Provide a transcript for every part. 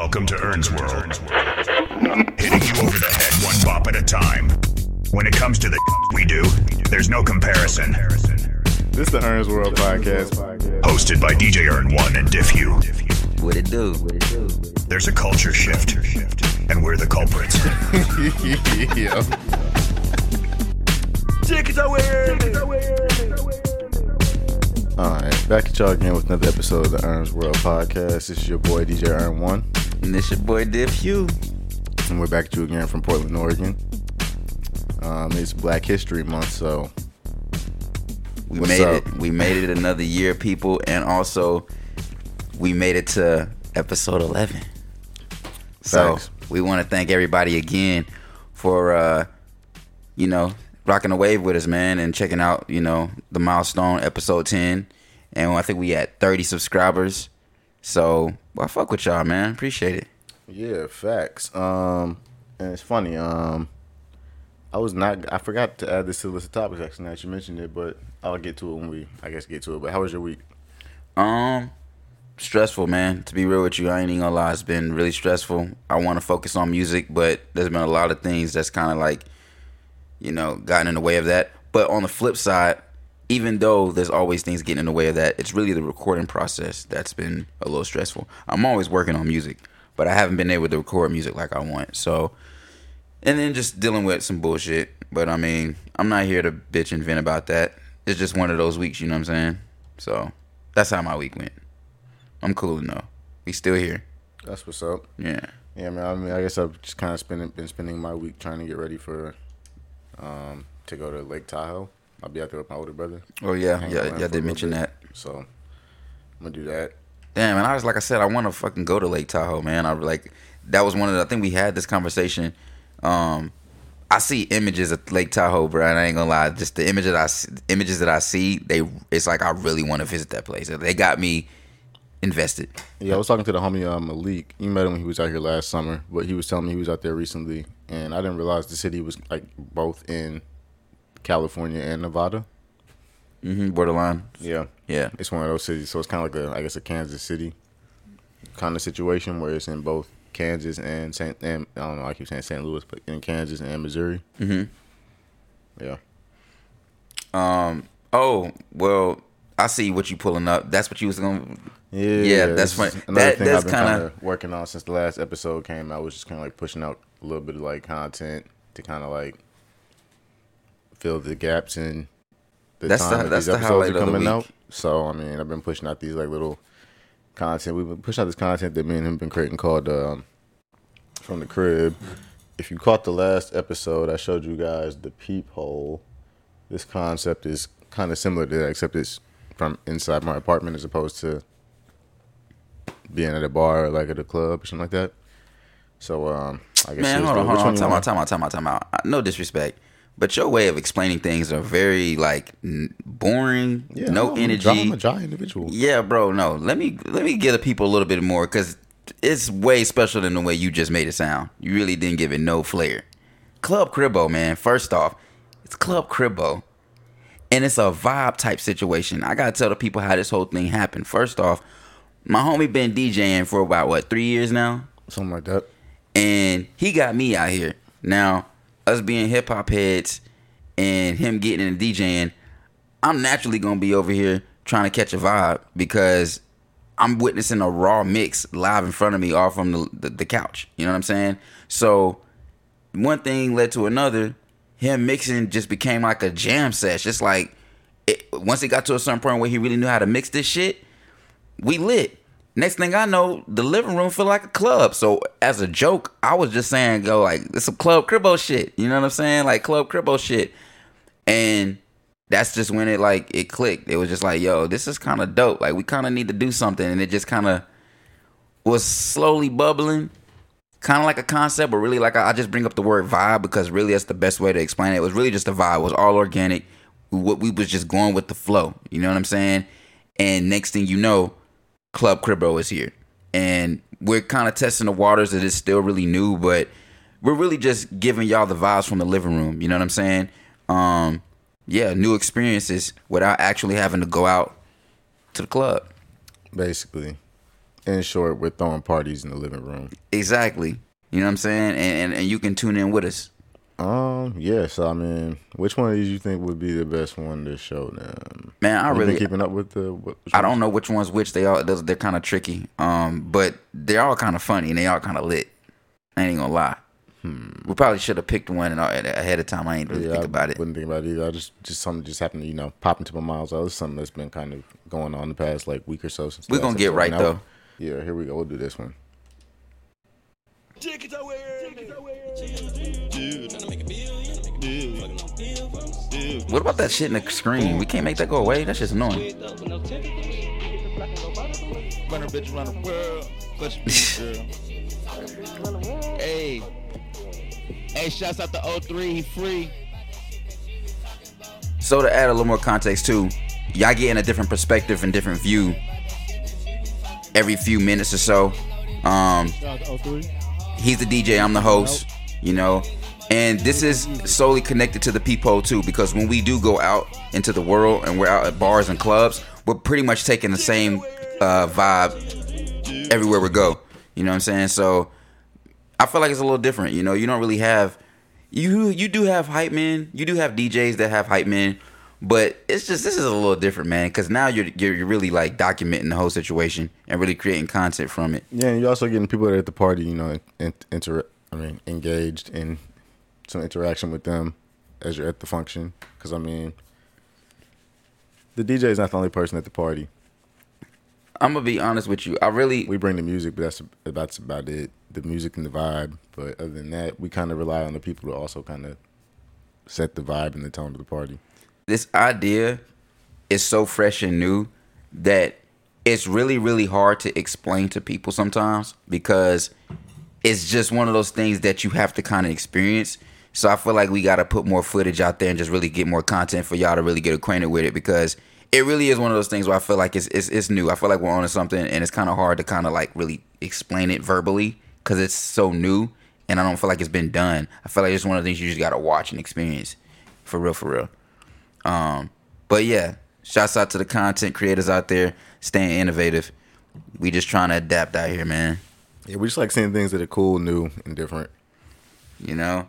Welcome to Ern's World. Hitting you over the head one bop at a time. When it comes to the we do, there's no comparison. This is the Ern's World podcast. Hosted by DJ Ern One and Diff Hue. What it do? There's a culture shift, and we're the culprits. yeah. All right, back at y'all again with another episode of the Erns World podcast. This is your boy DJ Ern One, And this your boy Diff Hue. and we're back to you again from Portland, Oregon. Um, it's Black History Month, so We What's made up? it. We made it another year, people, and also we made it to episode eleven. So we want to thank everybody again for uh, you know rocking the wave with us, man, and checking out you know the milestone episode ten, and I think we had thirty subscribers. So well, fuck with y'all, man. Appreciate it. yeah, facts. Um, and it's funny. Um, I was not. I forgot to add this to the list of topics actually. Now that you mentioned it, but I'll get to it when we, I guess, get to it. But how was your week? Um, stressful, man. To be real with you, I ain't even gonna lie. It's been really stressful. I want to focus on music, but there's been a lot of things that's kind of like, you know, gotten in the way of that. But on the flip side, even though there's always things getting in the way of that, it's really the recording process that's been a little stressful. I'm always working on music, but I haven't been able to record music like I want. So, and then just dealing with some bullshit. But I mean, I'm not here to bitch and vent about that. It's just one of those weeks, you know what I'm saying? So that's how my week went. I'm cool though. We still here. That's what's up. Yeah. Yeah, man. I mean, I guess I've just kind of spending been spending my week trying to get ready for um to go to Lake Tahoe. I'll be out there with my older brother, Oh yeah, yeah, yeah. I did mention bit. that. so I'm gonna do that. Damn, and I was like I said, I want to fucking go to Lake Tahoe, man. I like that was one of the. I think we had this conversation. Um, I see images of Lake Tahoe, bro. And I ain't gonna lie, just the images I see, images that I see, they it's like I really want to visit that place. They got me invested. Yeah, I was talking to the homie uh, Malik. You met him when he was out here last summer, but he was telling me he was out there recently, and I didn't realize the city was like both in California and Nevada. hmm borderline. Yeah, Yeah. it's one of those cities, so it's kind of like a, I guess, a Kansas City kind of situation where it's in both Kansas and Saint. And, I don't know, I keep saying St. Louis, but in Kansas and Missouri. hmm Yeah. Um. Oh well, I see what you pulling up. That's what you was gonna. Yeah, Yeah, that's fine. Another That- thing that's I've been kinda- kind of working on since the last episode came out was just kind of like pushing out a little bit of like content to kind of like fill the gaps in the That's time the- that that's these the episodes are coming out. So I mean, I've been pushing out these like little content. We've been pushing out this content that me and him been creating called um, "From the Crib." If you caught the last episode, I showed you guys the peephole. This concept is kind of similar to that, except it's from inside my apartment as opposed to being at a bar or like at a club or something like that. So um, I guess Man, hold on, which hold on. Time out, time out, time out, time out. No disrespect, but your way of explaining things are very like n- boring. Yeah, no I'm energy. I'm a giant individual. Yeah, bro. No, let me let me give the people a little bit more because it's way special than the way you just made it sound. You really didn't give it no flair. Club Cribbo, man. First off, it's Club Cribbo, and it's a vibe type situation. I gotta tell the people how this whole thing happened. First off, my homie been DJing for about what three years now Something like that. and he got me out here. Now, us being hip hop heads and him getting into DJing, I'm naturally gonna be over here trying to catch a vibe because I'm witnessing a raw mix live in front of me, all from the, the, the couch. You know what I'm saying? So one thing led to another. Him mixing just became like a jam sesh. It's like it, once it got to a certain point where he really knew how to mix this shit, we lit. Next thing I know, the living room feel like a club. So as a joke, I was just saying, go like it's some club cribbo shit. You know what I'm saying? Like club cribbo shit. And that's just when it like it clicked. It was just like, yo, this is kind of dope. Like we kind of need to do something. And it just kind of was slowly bubbling. Kind of like a concept, but really like I I just bring up the word vibe because really that's the best way to explain it. It was really just a vibe. It was all organic. What we was just going with the flow. You know what I'm saying? And next thing you know, Club Cribbo is here. And we're kind of testing the waters that it's still really new, but we're really just giving y'all the vibes from the living room. You know what I'm saying? Um, yeah, new experiences without actually having to go out to the club. basically. In short, we're throwing parties in the living room. Exactly. You know what I'm saying? And, and and you can tune in with us. Um, yeah. So I mean, which one of these you think would be the best one to show them? Man, I You been really keeping up with the. What, I don't know which one's which. They all they're kind of tricky. Um, but they're all kind of funny and they all kind of lit. I ain't gonna lie. We probably should have picked one and all- ahead of time. I ain't really Yeah, think I about it. Wouldn't think about it either. I just just something just happened to you know pop into my mind. So it's something that's been kind of going on the past like week or so. Since We're gonna get episode. right Now- though. Yeah, here we go. We'll do this one. What about that shit in the screen? We can't make that go away. That's just annoying. Run a bitch around the world. Clutch a girl. hey. Hey, shouts out to 03. He free. So to add a little more context too, y'all getting a different perspective and different view every few minutes or so. Um, he's the DJ, I'm the host, you know. And this is solely connected to the people too, because when we do go out into the world and we're out at bars and clubs, we're pretty much taking the same uh, vibe everywhere we go. You know what I'm saying? So I feel like it's a little different. You know, you don't really have you you do have hype men, you do have DJs that have hype men, but it's just this is a little different, man, because now you're, you're you're really like documenting the whole situation and really creating content from it. Yeah, and you're also getting people that are at the party, you know, in, inter. I mean, engaged in some interaction with them as you're at the function. Because I mean, the DJ is not the only person at the party. I'm gonna be honest with you. I really We bring the music, but that's that's about it. The music and the vibe. But other than that, we kind of rely on the people to also kind of set the vibe and the tone of the party. This idea is so fresh and new that it's really really hard to explain to people sometimes because it's just one of those things that you have to kind of experience. So I feel like we got to put more footage out there and just really get more content for y'all to really get acquainted with it because it really is one of those things where I feel like it's it's, it's new. I feel like we're on to something and it's kind of hard to kind of like really explain it verbally because it's so new and I don't feel like it's been done. I feel like it's one of the things you just got to watch and experience for real, for real. Um, but yeah, shouts out to the content creators out there staying innovative. We just trying to adapt out here, man. Yeah, we just like seeing things that are cool, new, and different. You know,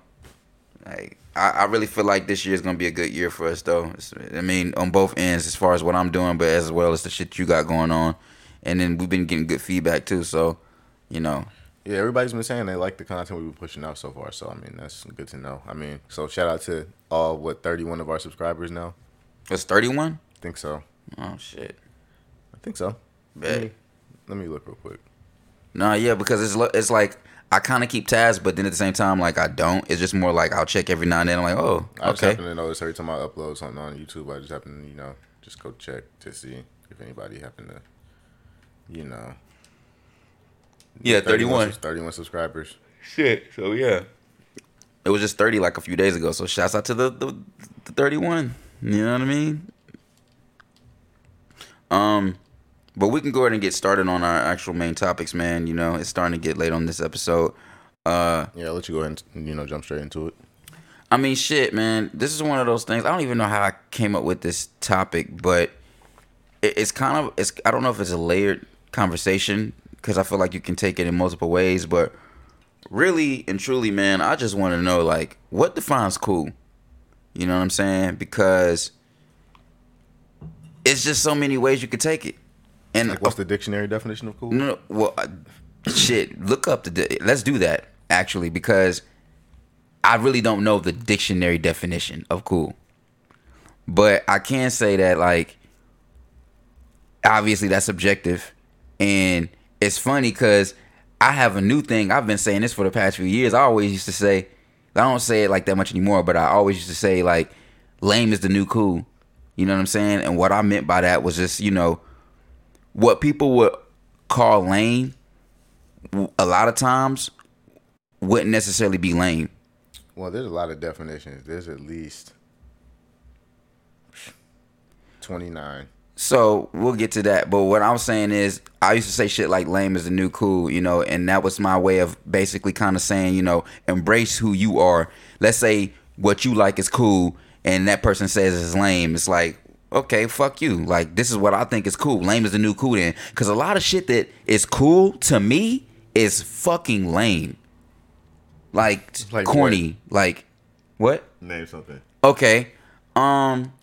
like I, I really feel like this year is gonna be a good year for us, though. It's- I mean, on both ends, as far as what I'm doing, but as well as the shit you got going on, and then we've been getting good feedback too. So, you know, Yeah, everybody's been saying they like the content we've been pushing out so far. So I mean, that's good to know. I mean, so shout out to all what 31 of our subscribers now. it's 31. Think so. Oh shit. I think so. Bet. Let me, let me look real quick. No, yeah, because it's it's like I kind of keep tabs, but then at the same time, like I don't. It's just more like I'll check every now and then. I'm like, oh, I just okay. happen to notice every time I upload something on YouTube, I just happen to, you know, just go check to see if anybody happened to, you know. Yeah, 31. sus- 31 subscribers. Shit. So yeah, it was just thirty like a few days ago. So shouts out to the the, the thirty one. You know what I mean? Um, but we can go ahead and get started on our actual main topics, man. You know, it's starting to get late on this episode. Uh, Yeah, I'll let you go ahead and, you know, jump straight into it. I mean, shit, man. This is one of those things. I don't even know how I came up with this topic, but it, it's kind of it's. I don't know if it's a layered conversation because I feel like you can take it in multiple ways. But really and truly, man, I just want to know like what defines cool. You know what I'm saying? Because it's just so many ways you could take it. And Like, what's the dictionary definition of cool? no, no, well, uh, shit. Look up the. di- Let's do that actually because I really don't know the dictionary definition of cool, but I can say that like obviously that's subjective, and it's funny because I have a new thing. I've been saying this for the past few years. I always used to say, I don't say it like that much anymore, but I always used to say like, lame is the new cool. You know what I'm saying? And what I meant by that was just you know what people would call lame a lot of times wouldn't necessarily be lame. Well, there's a lot of definitions. There's at least 29. So we'll get to that. But what I'm saying is, I used to say shit like lame is the new cool, you know, and that was my way of basically kind of saying, you know, embrace who you are. Let's say what you like is cool, and that person says it's lame. It's like, okay, fuck you. Like this is what I think is cool. Lame is the new cool then. Cause a lot of shit that is cool to me is fucking lame. Like, Like corny. Like what? Name something. Okay. Um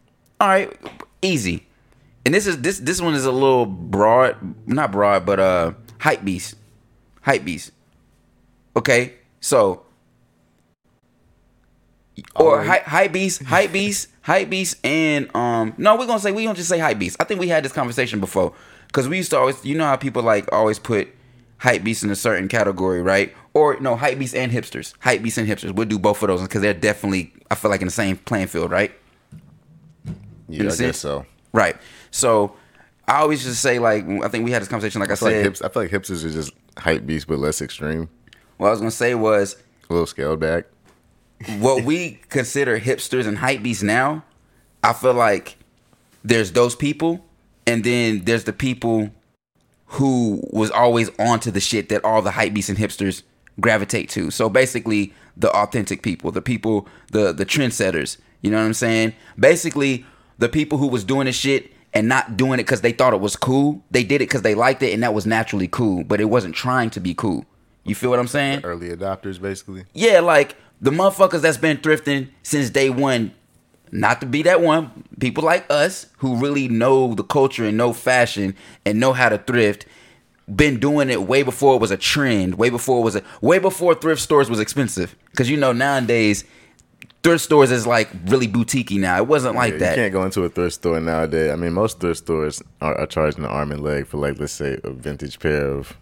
all right, easy. And this is this this one is a little broad, not broad, but uh hype beast. Hype beast. Okay? So or Alright. hype, beast, hype beast, hype beast, and um no, we're gonna say we don't just say hype beast. I think we had this conversation before. Cause we used to always you know how people like always put hype beast in a certain category, right? Or no, hype beast and hipsters. Hype beast and hipsters. We'll do both of those because they're definitely I feel like in the same playing field, right? Yeah, I guess so. Right. So I always just say like I think we had this conversation like I, I said. like hips. I feel like hipsters are just hype beasts, but less extreme, what I was gonna say was a little scaled back. what we consider hipsters and hype beasts now. I feel like there's those people, and then there's the people who was always onto the shit that all the hype beasts and hipsters gravitate to. So basically, the authentic people, the people, the the trendsetters. You know what I'm saying? Basically, the people who was doing the shit and not doing it because they thought it was cool. They did it because they liked it, and that was naturally cool. But it wasn't trying to be cool. You feel what I'm saying? Early adopters, basically. Yeah, like the motherfuckers that's been thrifting since day one. Not to be that one, people like us who really know the culture and know fashion and know how to thrift, been doing it way before it was a trend, way before it was a way before thrift stores was expensive. Cause you know nowadays thrift stores is like really boutiquey now. It wasn't like Yeah, that. You can't go into a thrift store nowadays. I mean, most thrift stores are, are charging an arm and leg for, like, let's say, a vintage pair of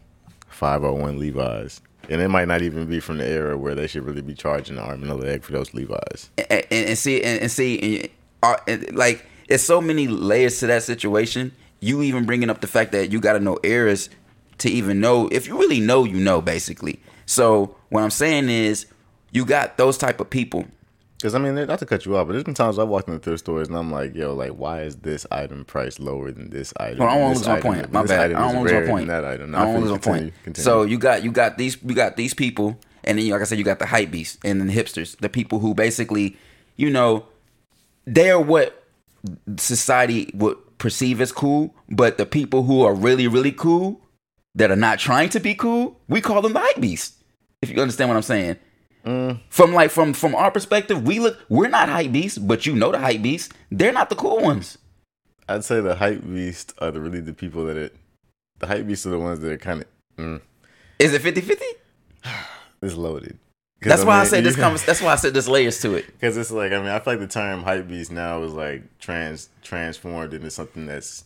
501 Levi's. And it might not even be from the era where they should really be charging an arm and a leg for those Levi's. and, and, and see and, and see and, uh, and, like it's so many layers to that situation you even bringing up the fact that you got to know eras to even know if you really know you know basically so what i'm saying is you got those type of people Because, I mean, not to cut you off, but there's been times I've walked into thrift stores and I'm like, yo, like, why is this item priced lower than this item? On, I don't want to lose my item- point. My bad. I don't want to lose my point. That item. I don't want to lose my point. continue. So you got you got these you got these people, and then like I said, you got the hype beasts and then the hipsters, the people who basically, you know, they're what society would perceive as cool, but the people who are really really cool that are not trying to be cool, we call them the hype beasts. If you understand what I'm saying. From like from from our perspective, we look we're not hype beasts, but you know the hype beasts. They're not the cool ones. I'd say the hype beasts are the, really the people that it. The hype beasts are the ones that are kind of. Mm, Is it 50-50? it's loaded. That's why I mean, said this. Convers- that's why I said this layers to it. Because it's like I mean I feel like the term hype beast now is like trans transformed into something that's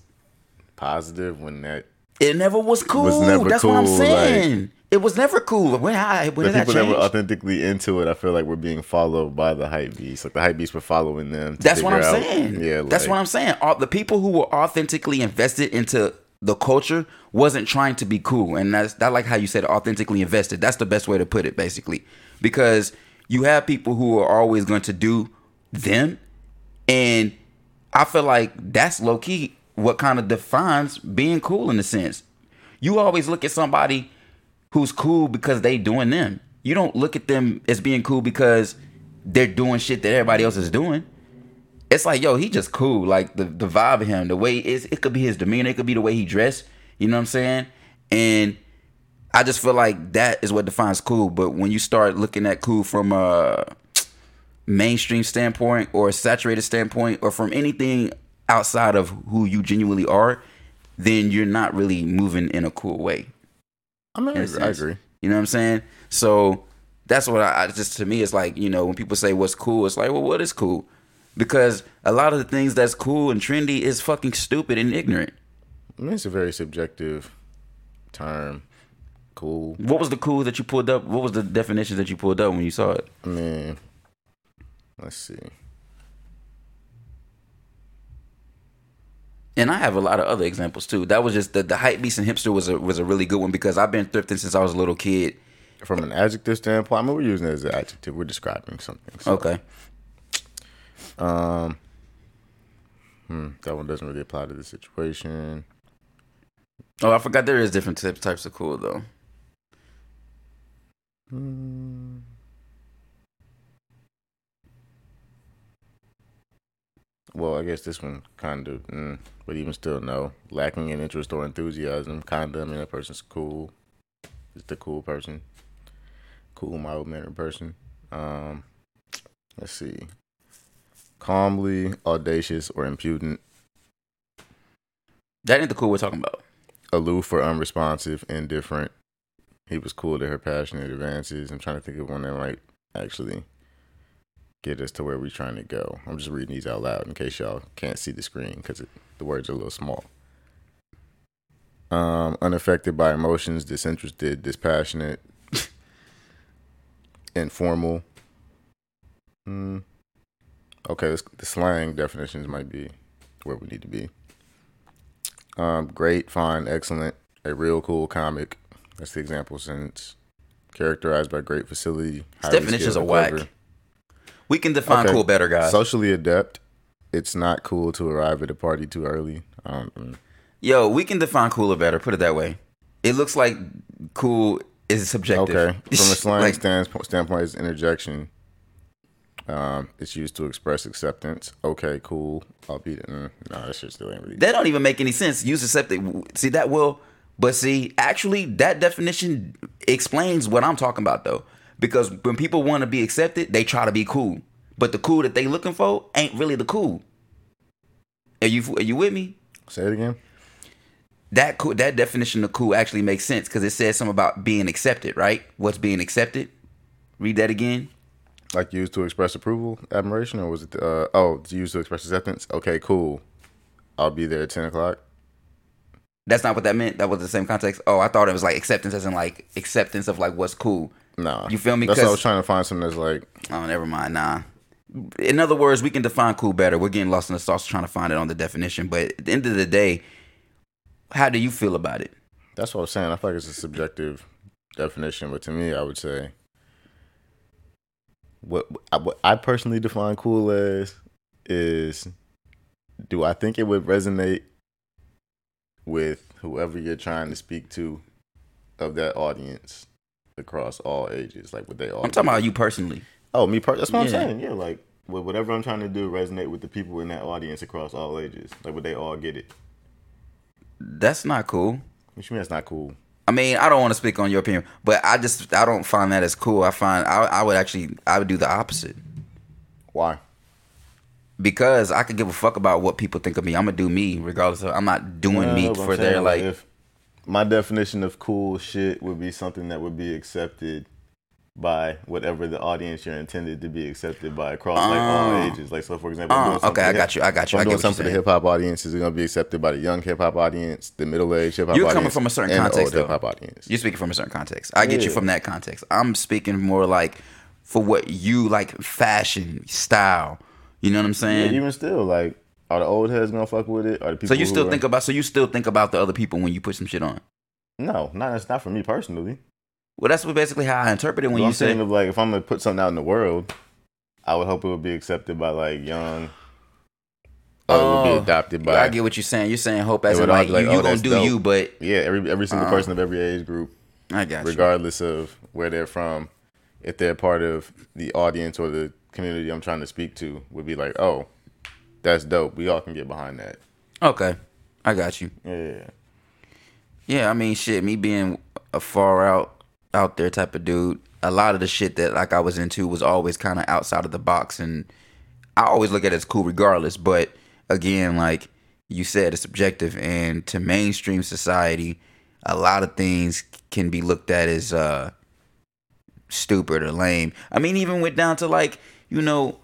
positive when that It never was cool. never that's what I'm cool, saying. It was never cool. When I when the did people that were authentically into it I feel like we're being followed by the hype beast like the hype beast were following them. that's what I'm out- saying. Yeah, that's like, what I'm saying. All, the people who were authentically invested into the culture wasn't trying to be cool, and that's that like how you said authentically invested. That's the best way to put it, basically, because you have people who are always going to do them, and I feel like that's low key what kind of defines being cool in a sense. You always look at somebody who's cool because they doing them. You don't look at them as being cool because they're doing shit that everybody else is doing. It's like, yo, he just cool. Like the, the vibe of him, the way is it could be his demeanor, it could be the way he dressed. You know what I'm saying? And I just feel like that is what defines cool. But when you start looking at cool from a mainstream standpoint or a saturated standpoint or from anything outside of who you genuinely are, then you're not really moving in a cool way. I mean in I agree, I sense. agree. You know what I'm saying? So that's what I, I just to me it's like you know when people say what's cool, it's like well what is cool? Because a lot of the things that's cool and trendy is fucking stupid and ignorant. I mean it's a very subjective term. Cool. What was the cool that you pulled up? What was the definition that you pulled up when you saw it? I mean, let's see. And I have a lot of other examples too. That was just the the hype beast and hipster was a was a really good one because I've been thrifting since I was a little kid. From an adjective standpoint, I mean we're using it as an adjective. We're describing something. So, Okay. Um. Hmm, that one doesn't really apply to the situation. Oh, I forgot there is different types types of cool though. Hmm. well, I guess this one kind of, mm, but even still, no. Lacking in interest or enthusiasm, kind of. I mean, that person's cool. Just a cool person. Cool, mild mannered person. Um, let's see. Calmly audacious or impudent, That ain't the cool we're talking about. aloof or unresponsive, indifferent. He was cool to her passionate advances. I'm trying to think of one that might actually get us to where we're trying to go. I'm just reading these out loud in case y'all can't see the screen because the words are a little small. Um, unaffected by emotions, disinterested, dispassionate, informal. Hmm. Okay, this, the slang definitions might be where we need to be. Um, great, fine, excellent, a real cool comic. That's the example sentence. Characterized by great facility. definitions are whack. We can define Okay. cool better, guys. Socially adept. It's not cool to arrive at a party too early. Um. Yo, we can define cooler better. Put it that way. It looks like cool is subjective. okay. From a slang Like, standpoint, standpoint, it's interjection. Um, it's used to express acceptance. Okay, cool. I'll be there. Mm, no, that shit still ain't really. that don't even make any sense. Use accepted. See that will, but see, actually, that definition explains what I'm talking about though. Because when people want to be accepted, they try to be cool, but the cool that they looking for ain't really the cool. Are you are you with me? Say it again. That cool, that definition of cool actually makes sense because it says something about being accepted, right? What's being accepted? Read that again. Like used to express approval, admiration, or was it? Uh, oh, it's used to express acceptance. Okay, cool. I'll be there at ten o'clock. That's not what that meant. That was the same context. Oh, I thought it was like acceptance as in like acceptance of like what's cool. Nah, You feel me? That's why I was trying to find something that's like Oh, never mind. Nah. In other words, we can define cool better. We're getting lost in the sauce trying to find it on the definition. But at the end of the day, how do you feel about it? That's what I was saying. I feel like it's a subjective definition, but to me, I would say what I, what I personally define cool as is do I think it would resonate with whoever you're trying to speak to of that audience across all ages? Like, what they all? I'm talking about you personally. Oh, me per- That's what Yeah. I'm saying. Yeah, like whatever I'm trying to do resonate with the people in that audience across all ages? Like, would they all get it? That's not cool. Which means that's not cool. I mean, I don't want to speak on your opinion, but I just I don't find that as cool. I find I, I would actually I would do the opposite Why? because I could give a fuck about what people think of me. I'm gonna do me regardless of I'm not doing No, me I'm for their saying, like. if my definition of cool shit would be something that would be accepted by whatever the audience you're intended to be accepted by across like all Oh. ages. Like so, for example, ah, doing okay, I got you, I got you, I I'm doing something for the hip hop audience. Is going to be accepted by the young hip hop audience, the middle aged hip hop You're audience? coming from a certain context, hip hop audience. You're speaking from a certain context. I get you from that context. I'm speaking more like for what you like fashion, style. You know what I'm Yeah, saying? even still, like, are the old heads gonna fuck with it? Are the people so you still are- think about so you still think about the other people when you put some shit on. No, not that's not for me personally. Well, that's what basically how I interpret it when you I'm saying say of like if I'm gonna put something out in the world, I would hope it would be accepted by like young. Or it would Oh, be adopted by I get what you're saying. You're saying hope as in like, like, you, oh, you gonna do dope. you, but yeah every every single Uh, person of every age group, I got you. regardless of where they're from, if they're part of the audience or the community I'm trying to speak to, would be like, oh, that's dope. We all can get behind that. Okay, I got you. Yeah, Yeah, I mean, shit. Me being a far out, out there type of dude. A lot of the shit that like I was into was always kind of outside of the box, and I always look at it as cool regardless. But again, like you said, it's subjective, and to mainstream society, a lot of things can be looked at as uh stupid or lame. I mean, even went down to like you know.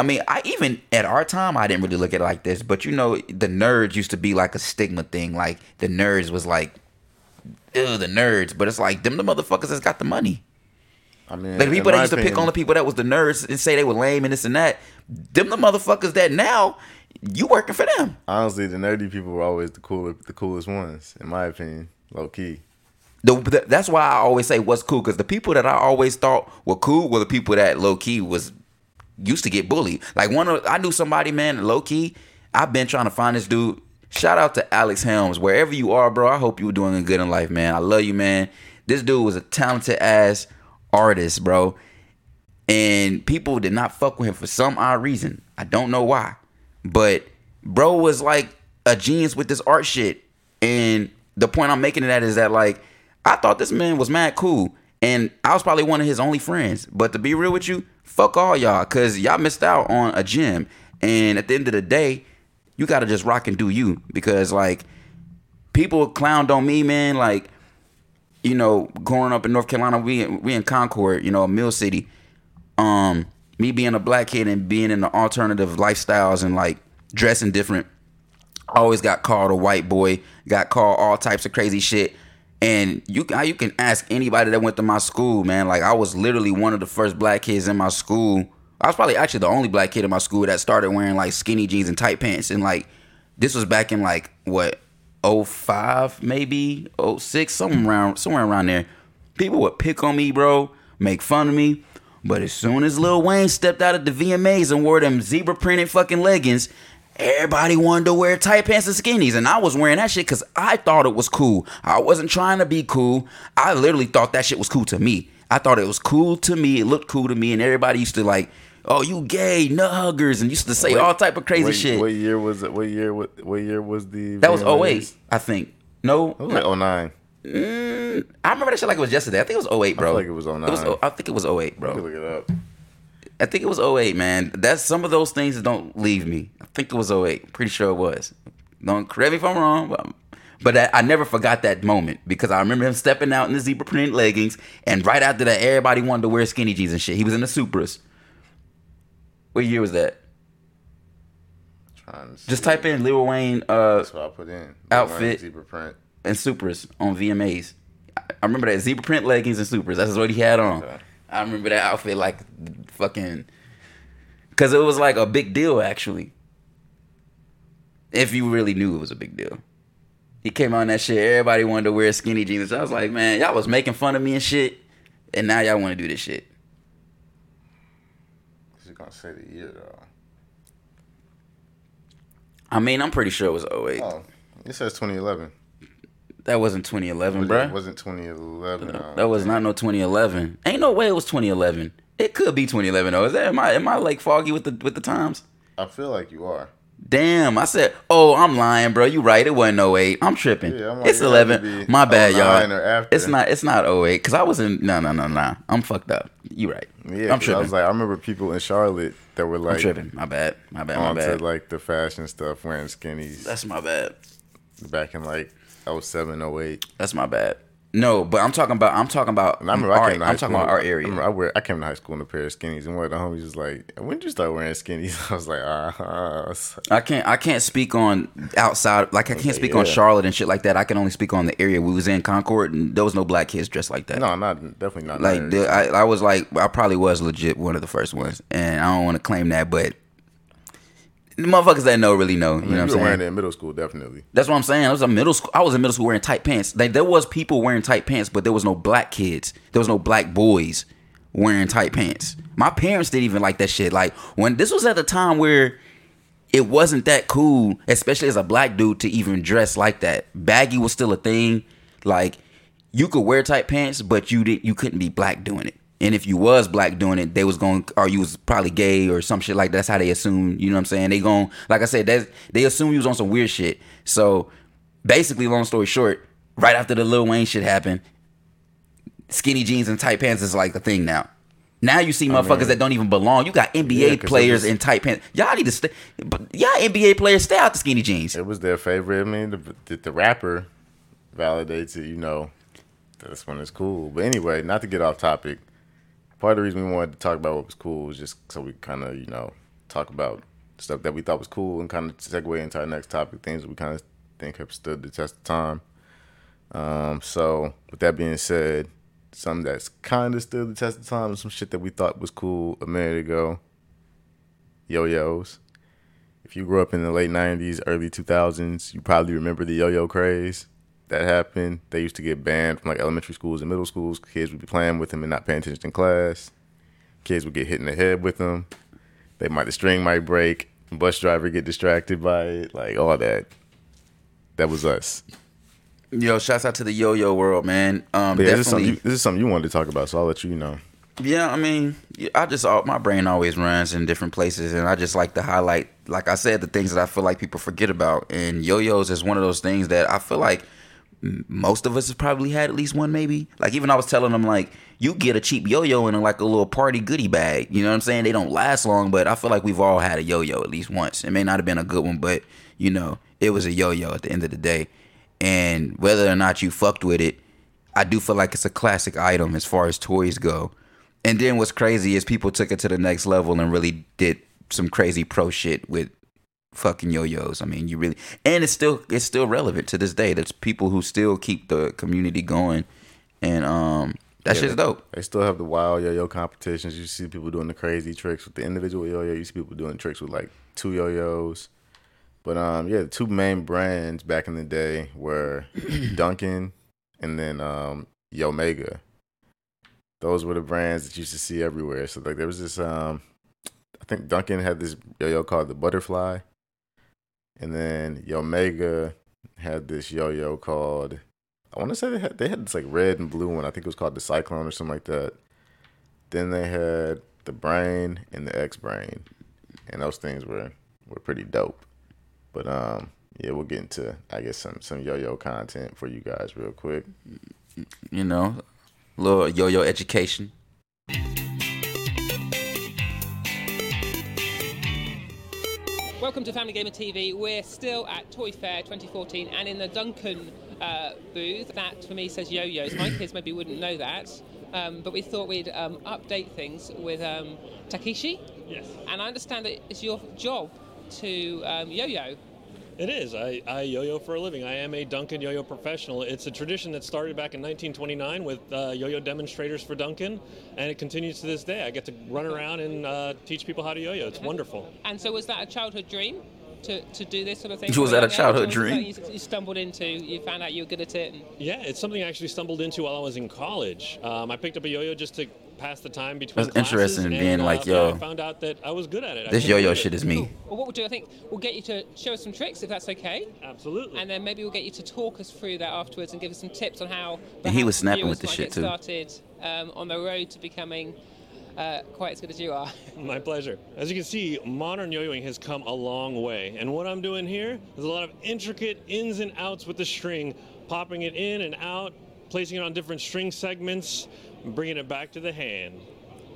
I mean, I even at our time, I didn't really look at it like this, but you know, the nerds used to be like a stigma thing. Like the nerds was like, ew, the nerds. But it's like them the motherfuckers that's got the money. I mean, Like the people that used to pick on the people that was the nerds and say they were lame and this and that. Them the motherfuckers that now you working for them. Honestly, the nerdy people were always the cooler, the coolest ones, in my opinion, low key. The, the- that's why I always say what's cool because the people that I always thought were cool were the people that low key was used to get bullied. Like one of I knew somebody man low key. I've been trying to find this dude. Shout out to Alex Helms wherever you are, bro. I hope you were doing good in life, man. I love you, man. This dude was a talented ass artist, bro. And people did not fuck with him for some odd reason. I don't know why. but bro was like a genius with this art shit. And the point I'm making that is that like I thought this man was mad cool, and I was probably one of his only friends. But to be real with you, fuck all y'all, cause y'all missed out on a gym. And at the end of the day, you gotta just rock and do you, because like people clowned on me, man. Like you know, growing up in North Carolina, we we in Concord, you know, mill city. Um, me being a black kid and being in the alternative lifestyles and like dressing different, always got called a white boy, got called all types of crazy shit. And you can you can ask anybody that went to my school, man. Like I was literally one of the first black kids in my school. I was probably actually the only black kid in my school that started wearing like skinny jeans and tight pants. And like this was back in like what 05 maybe 06 somewhere around somewhere around there people would pick on me bro make fun of me but as soon as lil wayne stepped out of the vmas and wore them zebra printed fucking leggings everybody wanted to wear tight pants and skinnies and i was wearing that shit because i thought it was cool i wasn't trying to be cool i literally thought that shit was cool to me i thought it was cool to me it looked cool to me and everybody used to like oh you gay nut huggers and used to say What- all type of crazy what, shit What year was it? What year? What, what year was the? that was VMAs? 08 i think no It was like 09. Mm, I remember that shit like it was yesterday. I think it was 08, bro. feel like it was 09. It was, I think it was 08, bro. look it up. I think it was 08, man. That's some of those things that don't leave me. I think it was 08. Pretty sure it was. Don't correct me if I'm wrong, but, but I, I never forgot that moment because I remember him stepping out in the zebra print leggings, and right after that, everybody wanted to wear skinny jeans and shit. He was in the Supras. What year was that? Just type in Lil Wayne uh, That's what I put in. Outfit. Zebra print. and Supras on VMAs. I I remember that zebra print leggings and Supras. That's what he had on. Okay. I remember that outfit like fucking because it was like a big deal actually. If you really knew it was a big deal. He came on that shit. Everybody wanted to wear skinny jeans. I was like, man, y'all was making fun of me and shit, and now y'all want to do this shit. She's gonna say the year though. I mean, I'm pretty sure it was 08. Oh, it says 2011. That wasn't 2011, Was bro. It wasn't 2011. uh, That was not no 2011. Ain't no way it was 2011. It could be 2011 though. Is that am I am I like foggy with the with the times? I feel like you are. Damn, I said, oh, I'm lying, bro. You right. It wasn't 08. I'm tripping. Yeah, I'm like, it's it had to 11. My bad, y'all. Oh it's not. It's not 08 because I was in. No, no, no, no. I'm fucked up. You right. Yeah, I'm tripping. I was like, I remember people in Charlotte that were I'm like tripping. My bad. My bad. My bad. like the fashion stuff, wearing skinnies That's my bad. back in like 07, 08. That's my bad. No, but I'm talking about. I'm talking about. I remember I our, came high I'm talking about our I, area. remember I, wear, I came to high school in a pair of skinnies, and one of the homies was like, "When did you start wearing skinnies?" I was like, "Ah." I can't I can't speak on outside like I can't speak on. Charlotte and shit like that. I can only speak on the area we was in Concord and there was no black kids dressed like that. no, not definitely not. like the, I, I was like I probably was legit one of the first ones and I don't want to claim that but the motherfuckers that know really know. You I mean, know what I'm were wearing saying? it in middle school, definitely. That's what I'm saying. I was a middle school. I was in middle school wearing tight pants. Like there was people wearing tight pants, but there was no black kids. There was no black boys wearing tight pants. My parents didn't even like that shit. Like when this was at the time where it wasn't that cool, especially as a black dude, to even dress like that. Baggy was still a thing. Like you could wear tight pants, but you did you couldn't be black doing it. And if you was black doing it, they was going or you was probably gay or some shit like that. that's how they assume. You know what I'm saying? They going like I said, that's, they assume you was on some weird shit. So basically, long story short, right after the Lil Wayne shit happened, skinny jeans and tight pants is like the thing now. Now you see oh, motherfuckers mean- that don't even belong. You got NBA Yeah, players was- in tight pants. Y'all need to stay. But y'all NBA players stay out the skinny jeans. It was their favorite. I mean, the, the, the rapper validates it. You know, that's when it's cool. But anyway, not to get off topic. Part of the reason we wanted to talk about what was cool was just so we kind of you know talk about stuff that we thought was cool and kind of segue into our next topic, things that we kind of think have stood the test of time. Um, so with that being said, something that's kind of stood the test of time, some shit that we thought was cool a minute ago. Yo-yos. If you grew up in the late '90s, early 2000s, you probably remember the yo-yo craze that happened. They used to get banned from like elementary schools and middle schools. Kids would be playing with them and not paying attention in class. Kids would get hit in the head with them. They might the string might break. Bus driver get distracted by it, like all that. That was us. Yo, shouts out to the yo-yo world, man. Um, yeah, this is, something you, this is something you wanted to talk about, so I'll let you know. Yeah, I mean, I just my brain always runs in different places, and I just like to highlight, like I said, the things that I feel like people forget about. And yo-yos is one of those things that I feel like most of us have probably had at least one, maybe. Like even I was telling them, like you get a cheap yo-yo in a, like a little party goodie bag. You know what I'm saying? They don't last long, but I feel like we've all had a yo-yo at least once. It may not have been a good one, but you know, it was a yo-yo at the end of the day. And whether or not you fucked with it, I do feel like it's a classic item as far as toys go. And then what's crazy is people took it to the next level and really did some crazy pro shit with fucking yo-yos. I mean, you really and it's still it's still relevant to this day. There's people who still keep the community going, and um, that Yeah, shit's dope. They still have the wild yo-yo competitions. You see people doing the crazy tricks with the individual yo-yo. You see people doing tricks with like two yo-yos. But um, yeah, the two main brands back in the day were Duncan and then um, Yomega. Those were the brands that you used to see everywhere. So like there was this um, I think Duncan had this yo-yo called the Butterfly, and then Yomega had this yo-yo called I want to say they had they had this like red and blue one. I think it was called the Cyclone or something like that. Then they had the Brain and the X Brain, and those things were were pretty dope. But um, yeah, we'll get into I guess some some yo-yo content for you guys real quick. You know, little yo-yo education. Welcome to Family Gamer TV. We're still at Toy Fair 2014 and in the Duncan uh, booth. That for me says yo-yos. My kids maybe wouldn't know that. Um, but we thought we'd um, update things with um, Takeshi. Yes, And I understand that it's your job to um, yo-yo. It is. I, I yo-yo for a living. I am a Duncan yo-yo professional. It's a tradition that started back in 1929 with uh, yo-yo demonstrators for Duncan, and it continues to this day. I get to run around and uh, teach people how to yo-yo. It's wonderful. And so was that a childhood dream? To, to do this sort of thing? Was that a childhood was that dream? You, you stumbled into, you found out you were good at it. And, Yeah, it's something I actually stumbled into while I was in college. Um, I picked up a yo-yo just to pass the time between That's interesting, and, being uh, like, yeah, yo, I found out that I was good at it. This yo-yo shit it. is me. well, what we'll do, I think we'll get you to show us some tricks if that's okay. Absolutely. And then maybe we'll get you to talk us through that afterwards and give us some tips on how. And he was snapping with the shit get too. Started um, on the road to becoming uh, quite as good as you are. My pleasure. As you can see, modern yo-yoing has come a long way. And what I'm doing here is a lot of intricate ins and outs with the string, popping it in and out, placing it on different string segments, bringing it back to the hand.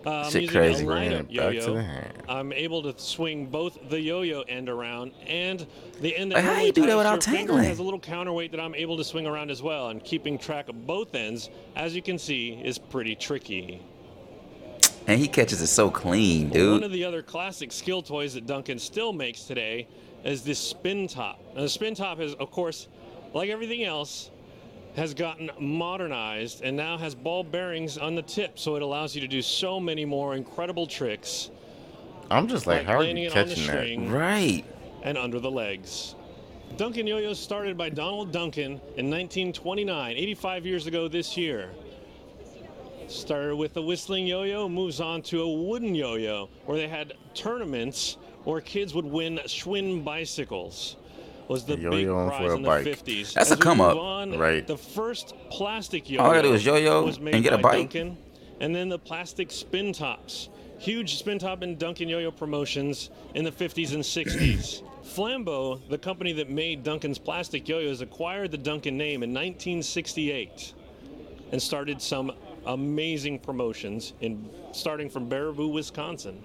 Um, I'm Shit crazy. a Bringing lineup it back to the hand. I'm able to swing both the yo-yo end around and the end that Like, how you do that without tangling? has a little counterweight that I'm able to swing around as well. And keeping track of both ends, as you can see, is pretty tricky. And he catches it so clean, Well, One of the other classic skill toys that Duncan still makes today is this spin top. Now, the spin top has, of course, like everything else, has gotten modernized and now has ball bearings on the tip, so it allows you to do so many more incredible tricks I'm just like, like how are you it on the catching that? Right. and under the legs. Duncan yo-yos started by Donald Duncan in 1929, 85 years ago this year. Started with a whistling yo-yo, moves on to a wooden yo-yo, where they had tournaments where kids would win Schwinn bicycles. Was the A big yo-yo prize for a in the bike. 50s. That's As a come up, on, Right. The first plastic yo-yo All I gotta do is yo-yo was made and get a bike. Duncan, and then the plastic spin tops. Huge spin top and Duncan yo-yo promotions in the 50s and 60s. Flambeau, the company that made Duncan's plastic yo-yos, acquired the Duncan name in 1968 and started some amazing promotions in starting from Baraboo, Wisconsin.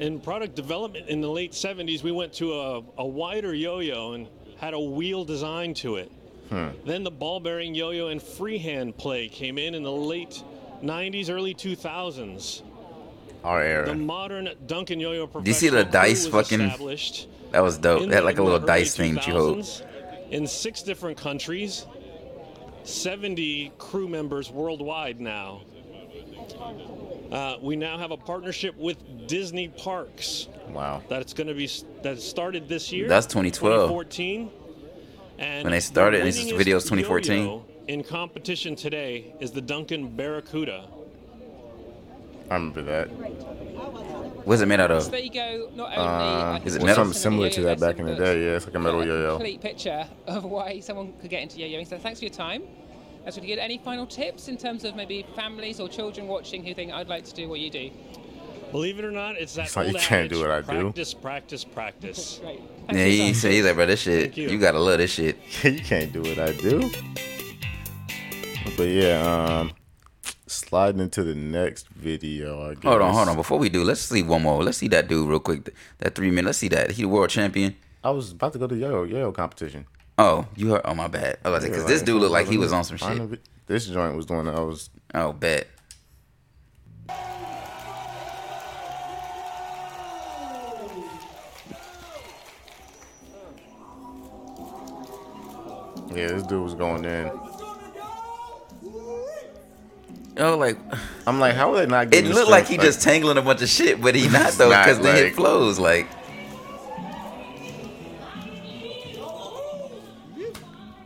In product development in the late 70s, we went to a, a wider yo-yo and had a wheel design to it. Hmm. Then the ball bearing yo yo and freehand play came in in the late 90s, early 2000s. Our era. The modern Duncan yo yo you see the dice fucking- established That was dope. They had like a little dice thing that you hold. In six different countries, 70 crew members worldwide now. Uh, we now have a partnership with Disney Parks Wow. that's going to be that started this year. That's 2012. 2014. And When they started, the and this video is 2014. yo-yo In competition today is the Duncan Barracuda. I remember that. What's it made out So of? there you go. Not only Uh, I Is it metal? something similar to that back in the day? Yeah, it's like a metal a yo-yo. Complete picture of why someone could get into yo-yoing. So thanks for your time. That's really good. Any final tips in terms of maybe families or children watching who think I'd like to do what you do? Believe it or not, it's that It's like you can't do what I do. Practice, practice, practice. Great. Yeah, Thanks for he time. say that, bro. This shit, you. you gotta love this shit. you can't do what I do. But yeah, um, sliding into the next video. I guess. Hold on, hold on. Before we do, let's see one more. Let's see that dude real quick. That three minute. Let's see that. He the world champion. I was about to go to yo yo competition. Oh, you heard? Oh my bad. I was like, because this dude looked like he was on some shit. This joint was doing. I was. Oh, bet. Yeah, this dude was going in. Oh, like I'm like, how are they not get it looked like he strength? just tangling a bunch of shit, but he not though, because the hit like- flows. Like,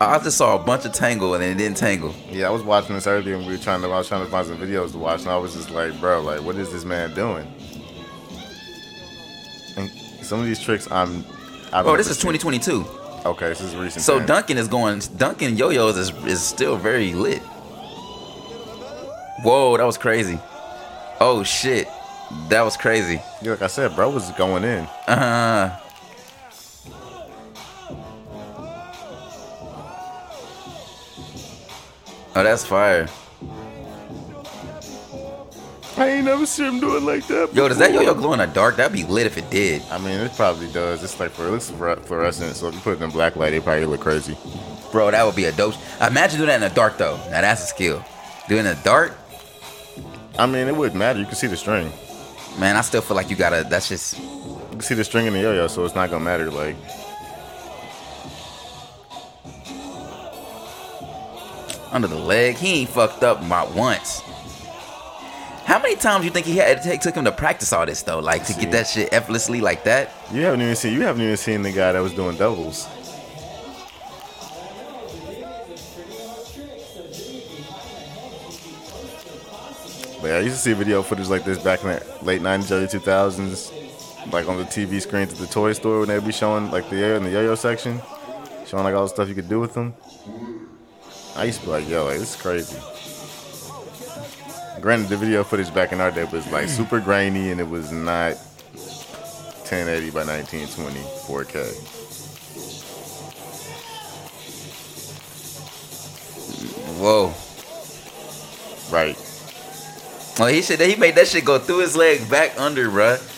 I just saw a bunch of tangle and then it didn't tangle. Yeah, I was watching this earlier and we were trying to. I was trying to find some videos to watch, and I was just like, bro, like, what is this man doing? And some of these tricks, I'm. I've Oh, this is seen. 2022. Okay, this is recent. So time. Duncan is going. Duncan yo-yos is is still very lit. Whoa, that was crazy. Oh shit, that was crazy. Yeah, like I said, bro was going in. Uh, oh, that's fire. I ain't never seen him do it like that. Yo, does that yo-yo glow in the dark? That'd be lit if it did. I mean, it probably does. It's like for it looks fluorescent, so if you put it in black light, it probably look crazy. Bro, that would be a dope. Imagine doing that in the dark though. Now that's a skill. Doing it in the dark, I mean, it wouldn't matter. You can see the string. man. I still feel like you gotta. That's just. You can see the string in the yo-yo, so it's not gonna matter. Like, under the leg. He ain't fucked up about once. How many times you think he had it take took him to practice all this though? Like to See. get that shit effortlessly like that? you haven't even seen. You haven't even seen the guy that was doing doubles. But yeah, I used to see video footage like this back in the late '90s, early 2000s, like on the TV screens at the toy store when they'd be showing like the in the yo-yo section, showing like all the stuff you could do with them. I used to be like, yo, like this is crazy. Granted, the video footage back in our day was like mm. super grainy and it was not 1080 by 1920 4K. Whoa. Right. Oh, he said that he made that shit go through his leg back under, bruh.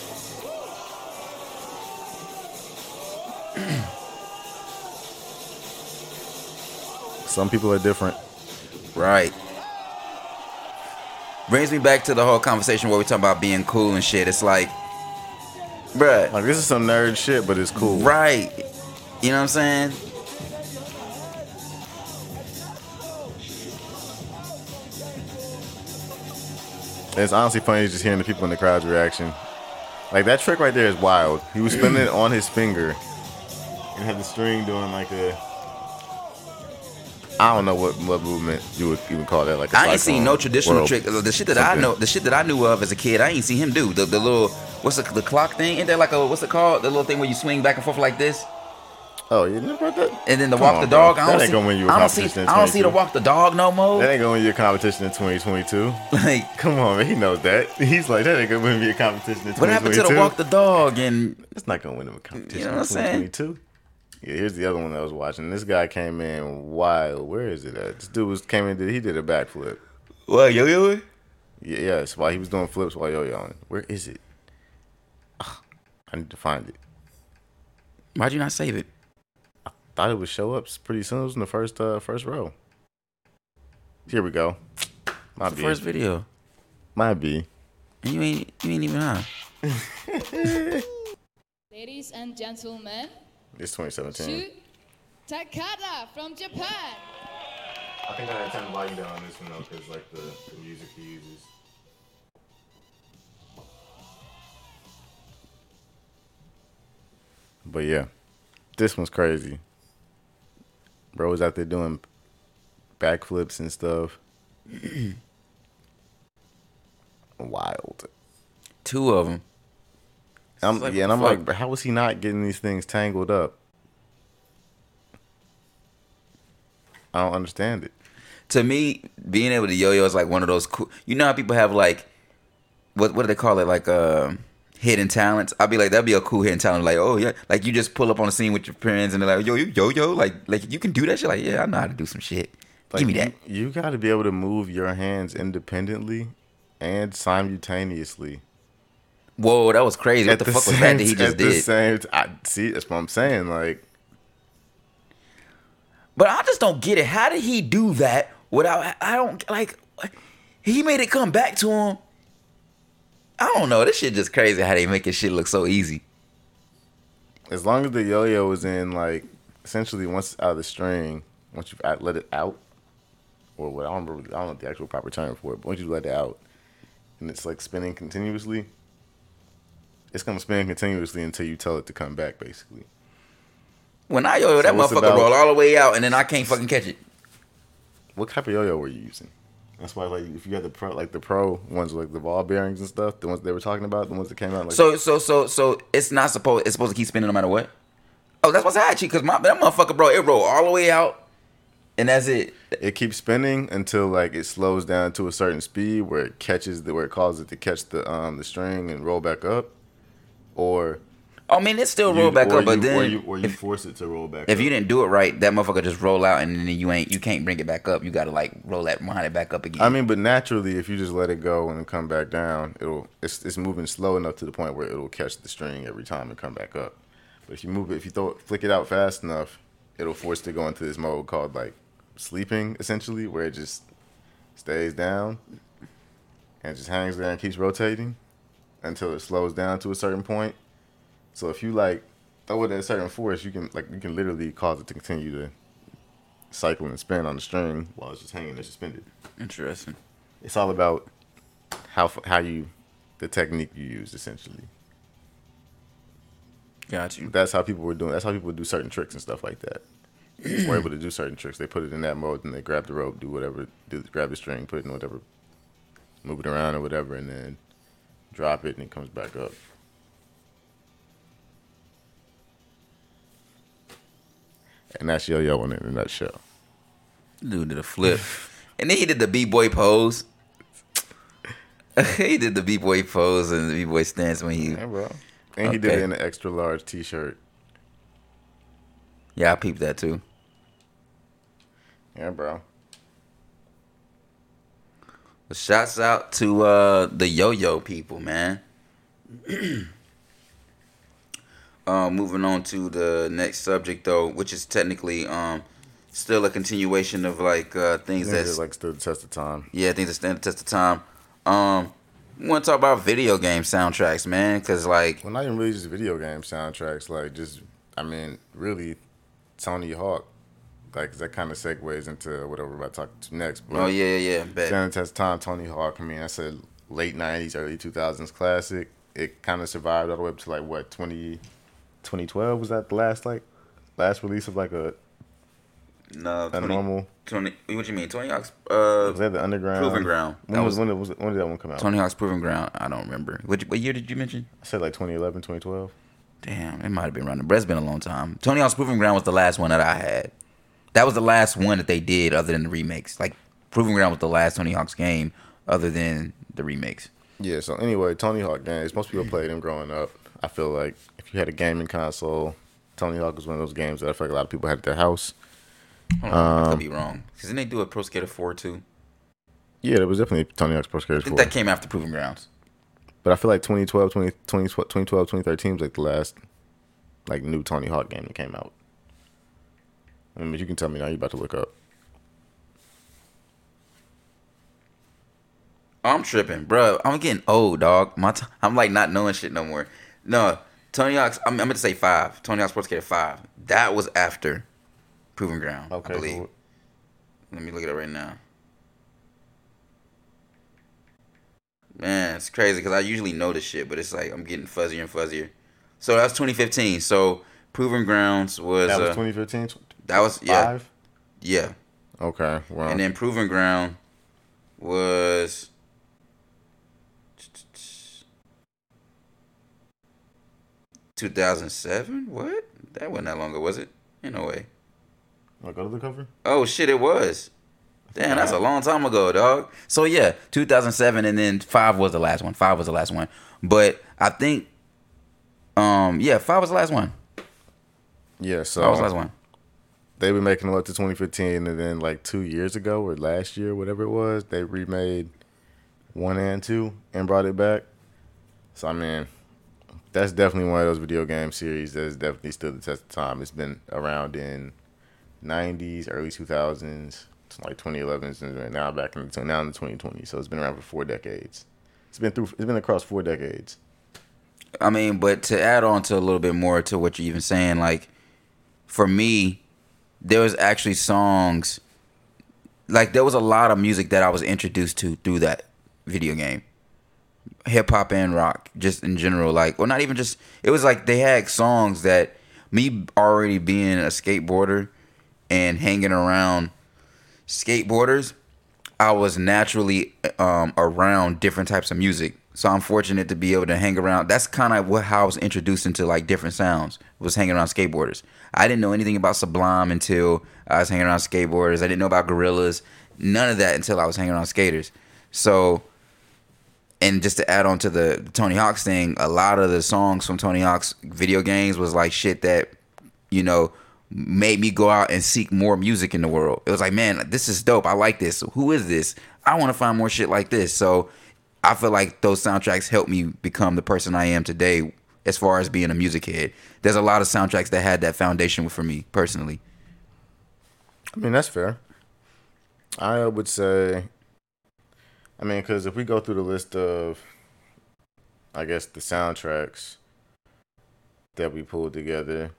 Some people are different. Right. Brings me back to the whole conversation where we talk about being cool and shit. It's like, bruh, Like this is some nerd shit, but it's cool. right. You know what I'm saying? It's honestly funny just hearing the people in the crowd's reaction. Like that trick right there is wild. He was spinning it on his finger and had the string doing like a. I don't know what what movement you would even call that. Like a I ain't seen no traditional trick. Uh, the shit that I know, the shit that I knew of as a kid, I ain't seen him do. The, the little, what's the, the clock thing? Ain't there like a, what's it called? The little thing where you swing back and forth like this? Oh, you never heard that? And then the Come walk on, the bro. dog. I don't ain't see, gonna win you a I don't see, competition I don't see the walk the dog no more. That ain't gonna win you a competition in 2022. like, Come on, man. He knows that. He's like, that ain't gonna win me a competition in 2022. what happened to the walk the dog? And It's not gonna win him a competition You know in what I'm saying? 2022. Yeah, here's the other one that I was watching. This guy came in wild. Where is it at? This dude was came in. Did he did a backflip? what yo yo? Yeah, yes. While he was doing flips while yo-yoing. Where is it? Ugh, I need to find it. Why'd you not save it? I thought it would show up pretty soon. It was in the first uh first row. Here we go. Might The first video. Might be. And you ain't, you ain't even on. Ladies and gentlemen, It's 2017. Shu Takada from Japan. I think I had to turn the volume down on this one though, because like the, the music he uses. But yeah, this one's crazy. Bro was out there doing backflips and stuff. Wild. Two of them. I'm, like, yeah, and I'm fuck. like, how is he not getting these things tangled up? I don't understand it. to me, being able to yo-yo is like one of those cool. You know how people have like, what what do they call it? Like uh, hidden talents. I'd be like, that'd be a cool hidden talent. Like, oh yeah, like you just pull up on the scene with your friends and they're like, yo, you yo-yo, like like you can do that shit. Like, yeah, I know how to do some shit. Like, Give me that. You, you got to be able to move your hands independently and simultaneously. Whoa, that was crazy. What the, fuck was that that he just at the did? same I see. That's what I'm saying. Like, But I just don't get it. How did he do that without? I don't like. He made it come back to him. I don't know. This shit just crazy. How they make this shit look so easy. as long as the yo-yo is in, like, essentially once it's out of the string, once you've let it out, or what I don't remember, I don't know the actual proper term for it. But once you let it out, and it's like spinning continuously, it's gonna spin continuously until you tell it to come back, basically. When I yo, yo, that So it's motherfucker about- roll all the way out, and then I can't fucking catch it. What type of yo-yo were you using? That's why, like, if you had the pro, like the pro ones, with, like the ball bearings and stuff, the ones they were talking about, the ones that came out, like, So so so so it's not supposed. It's supposed to keep spinning no matter what. Oh, that's what's actually because my that motherfucker, bro, it rolled all the way out, and that's it. it keeps spinning until like it slows down to a certain speed where it catches the where it causes it to catch the um the string and roll back up, or I mean, it still roll back up, but you, then or you, or you if, force it to roll back. if up. you didn't do it right, that motherfucker just roll out, and then you ain't you can't bring it back up. You gotta like roll that wind it back up again. I mean, but naturally, if you just let it go and come back down, it'll it's it's moving slow enough to the point where it'll catch the string every time and come back up. But if you move it, if you throw it, flick it out fast enough, it'll force it to go into this mode called like sleeping, essentially, where it just stays down and just hangs there and keeps rotating until it slows down to a certain point. So if you like throw it at a certain force, you can like you can literally cause it to continue to cycle and spin on the string while it's just hanging there suspended. Interesting. It's all about how how you the technique you use essentially. Got you. That's how people were doing. That's how people do certain tricks and stuff like that. were able to do certain tricks. They put it in that mode, and they grab the rope, do whatever, do grab the string, put it in whatever, move it around or whatever, and then drop it, and it comes back up. And that's yo-yo one in a nutshell. Dude did a flip, and then he did the b boy pose. he did the b boy pose and the b boy stance when he. Yeah, bro. And he did it in an extra large T-shirt. Yeah, I peeped that too. Yeah, bro. Shouts out to uh, the yo-yo people, man. uh, moving on to the next subject, though, which is technically um, still a continuation of like uh, things that like stood the test of time. yeah, things that stand the test of time. Um, we want to talk about video game soundtracks, man, because like Well, not even really just video game soundtracks. Like, just I mean, really, Tony Hawk. Like that kind of segues into whatever we're about to talk to next. But oh yeah, yeah, yeah, test of time, Tony Hawk. I mean, that's a late '90s, early 2000s classic. It kind of survived all the way up to like what 20, 2012 was that the last like last release of like a, no, a 20, normal 20 What you mean, Tony Hawk's? Uh, was that the underground Proving Ground. When That was, when, was when did that one come out? Tony Hawk's Proving Ground. I don't remember. What, what year did you mention? I said like 2011, 2012. Damn, it might have been running. But it's been a long time. Tony Hawk's Proving Ground was the last one that I had. That was the last one that they did other than the remakes. Like Proving Ground was the last Tony Hawk's game other than the remakes. Yeah, so anyway, Tony Hawk games. Most people played them growing up. I feel like if you had a gaming console, Tony Hawk was one of those games that I feel like a lot of people had at their house. On, I Um, could be wrong. Because then they do a Pro Skater 4 too. Yeah, there was definitely Tony Hawk's Pro Skater I think 4. that came after Proving Grounds. But I feel like 2012, 20, 20, 2012, 2013 was like the last like new Tony Hawk game that came out. I mean, you can tell me now. You're about to look up. I'm tripping, bro. I'm getting old, dog. My t- I'm like not knowing shit no more. No, Tony Hawk's. I'm, I'm going to say five. Tony Hawk's Pro Skater five. That was after Proving Ground. I believe. cool. Let me look at it up right now. Man, it's crazy because I usually know this shit, but it's like I'm getting fuzzier and fuzzier. So that was 2015. So Proving Grounds was, That was uh, 2015. That was yeah Five. yeah, Okay. Well, and then Proving Ground was. Two thousand seven? What? That wasn't that long ago, was it? In no way. I'll go to the cover. Oh shit! It was. Damn, that's a long time ago, dog. So yeah, 2007, and then five was the last one. Five was the last one. But I think, um, yeah, five was the last one. Yeah, so Five was the last one. They were making them up to 2015, and then like two years ago or last year, whatever it was, they remade one and two and brought it back. So I mean, that's definitely one of those video game series that's definitely stood the test of time. It's been around in 90s, early 2000s, like 2011s, and now back in the, now in the 2020s. So it's been around for four decades. It's been through. It's been across four decades. I mean, but to add on to a little bit more to what you're even saying, like for me, there was actually songs like there was a lot of music that I was introduced to through that video game. Hip hop and rock, just in general. Like, well, not even just. It was like they had songs that me already being a skateboarder and hanging around skateboarders, I was naturally um, around different types of music. So I'm fortunate to be able to hang around. That's kind of what how I was introduced into like different sounds. Was hanging around skateboarders. I didn't know anything about Sublime until I was hanging around skateboarders. I didn't know about Gorillaz. None of that until I was hanging around skaters. So, and just to add on to the Tony Hawk's thing, a lot of the songs from Tony Hawk's video games was like shit that, you know, made me go out and seek more music in the world. It was like, man, this is dope. I like this. Who is this? I want to find more shit like this. So I feel like those soundtracks helped me become the person I am today as far as being a music head. There's a lot of soundtracks that had that foundation for me personally. I mean, that's fair. I would say, I mean, because if we go through the list of, I guess, the soundtracks that we pulled together,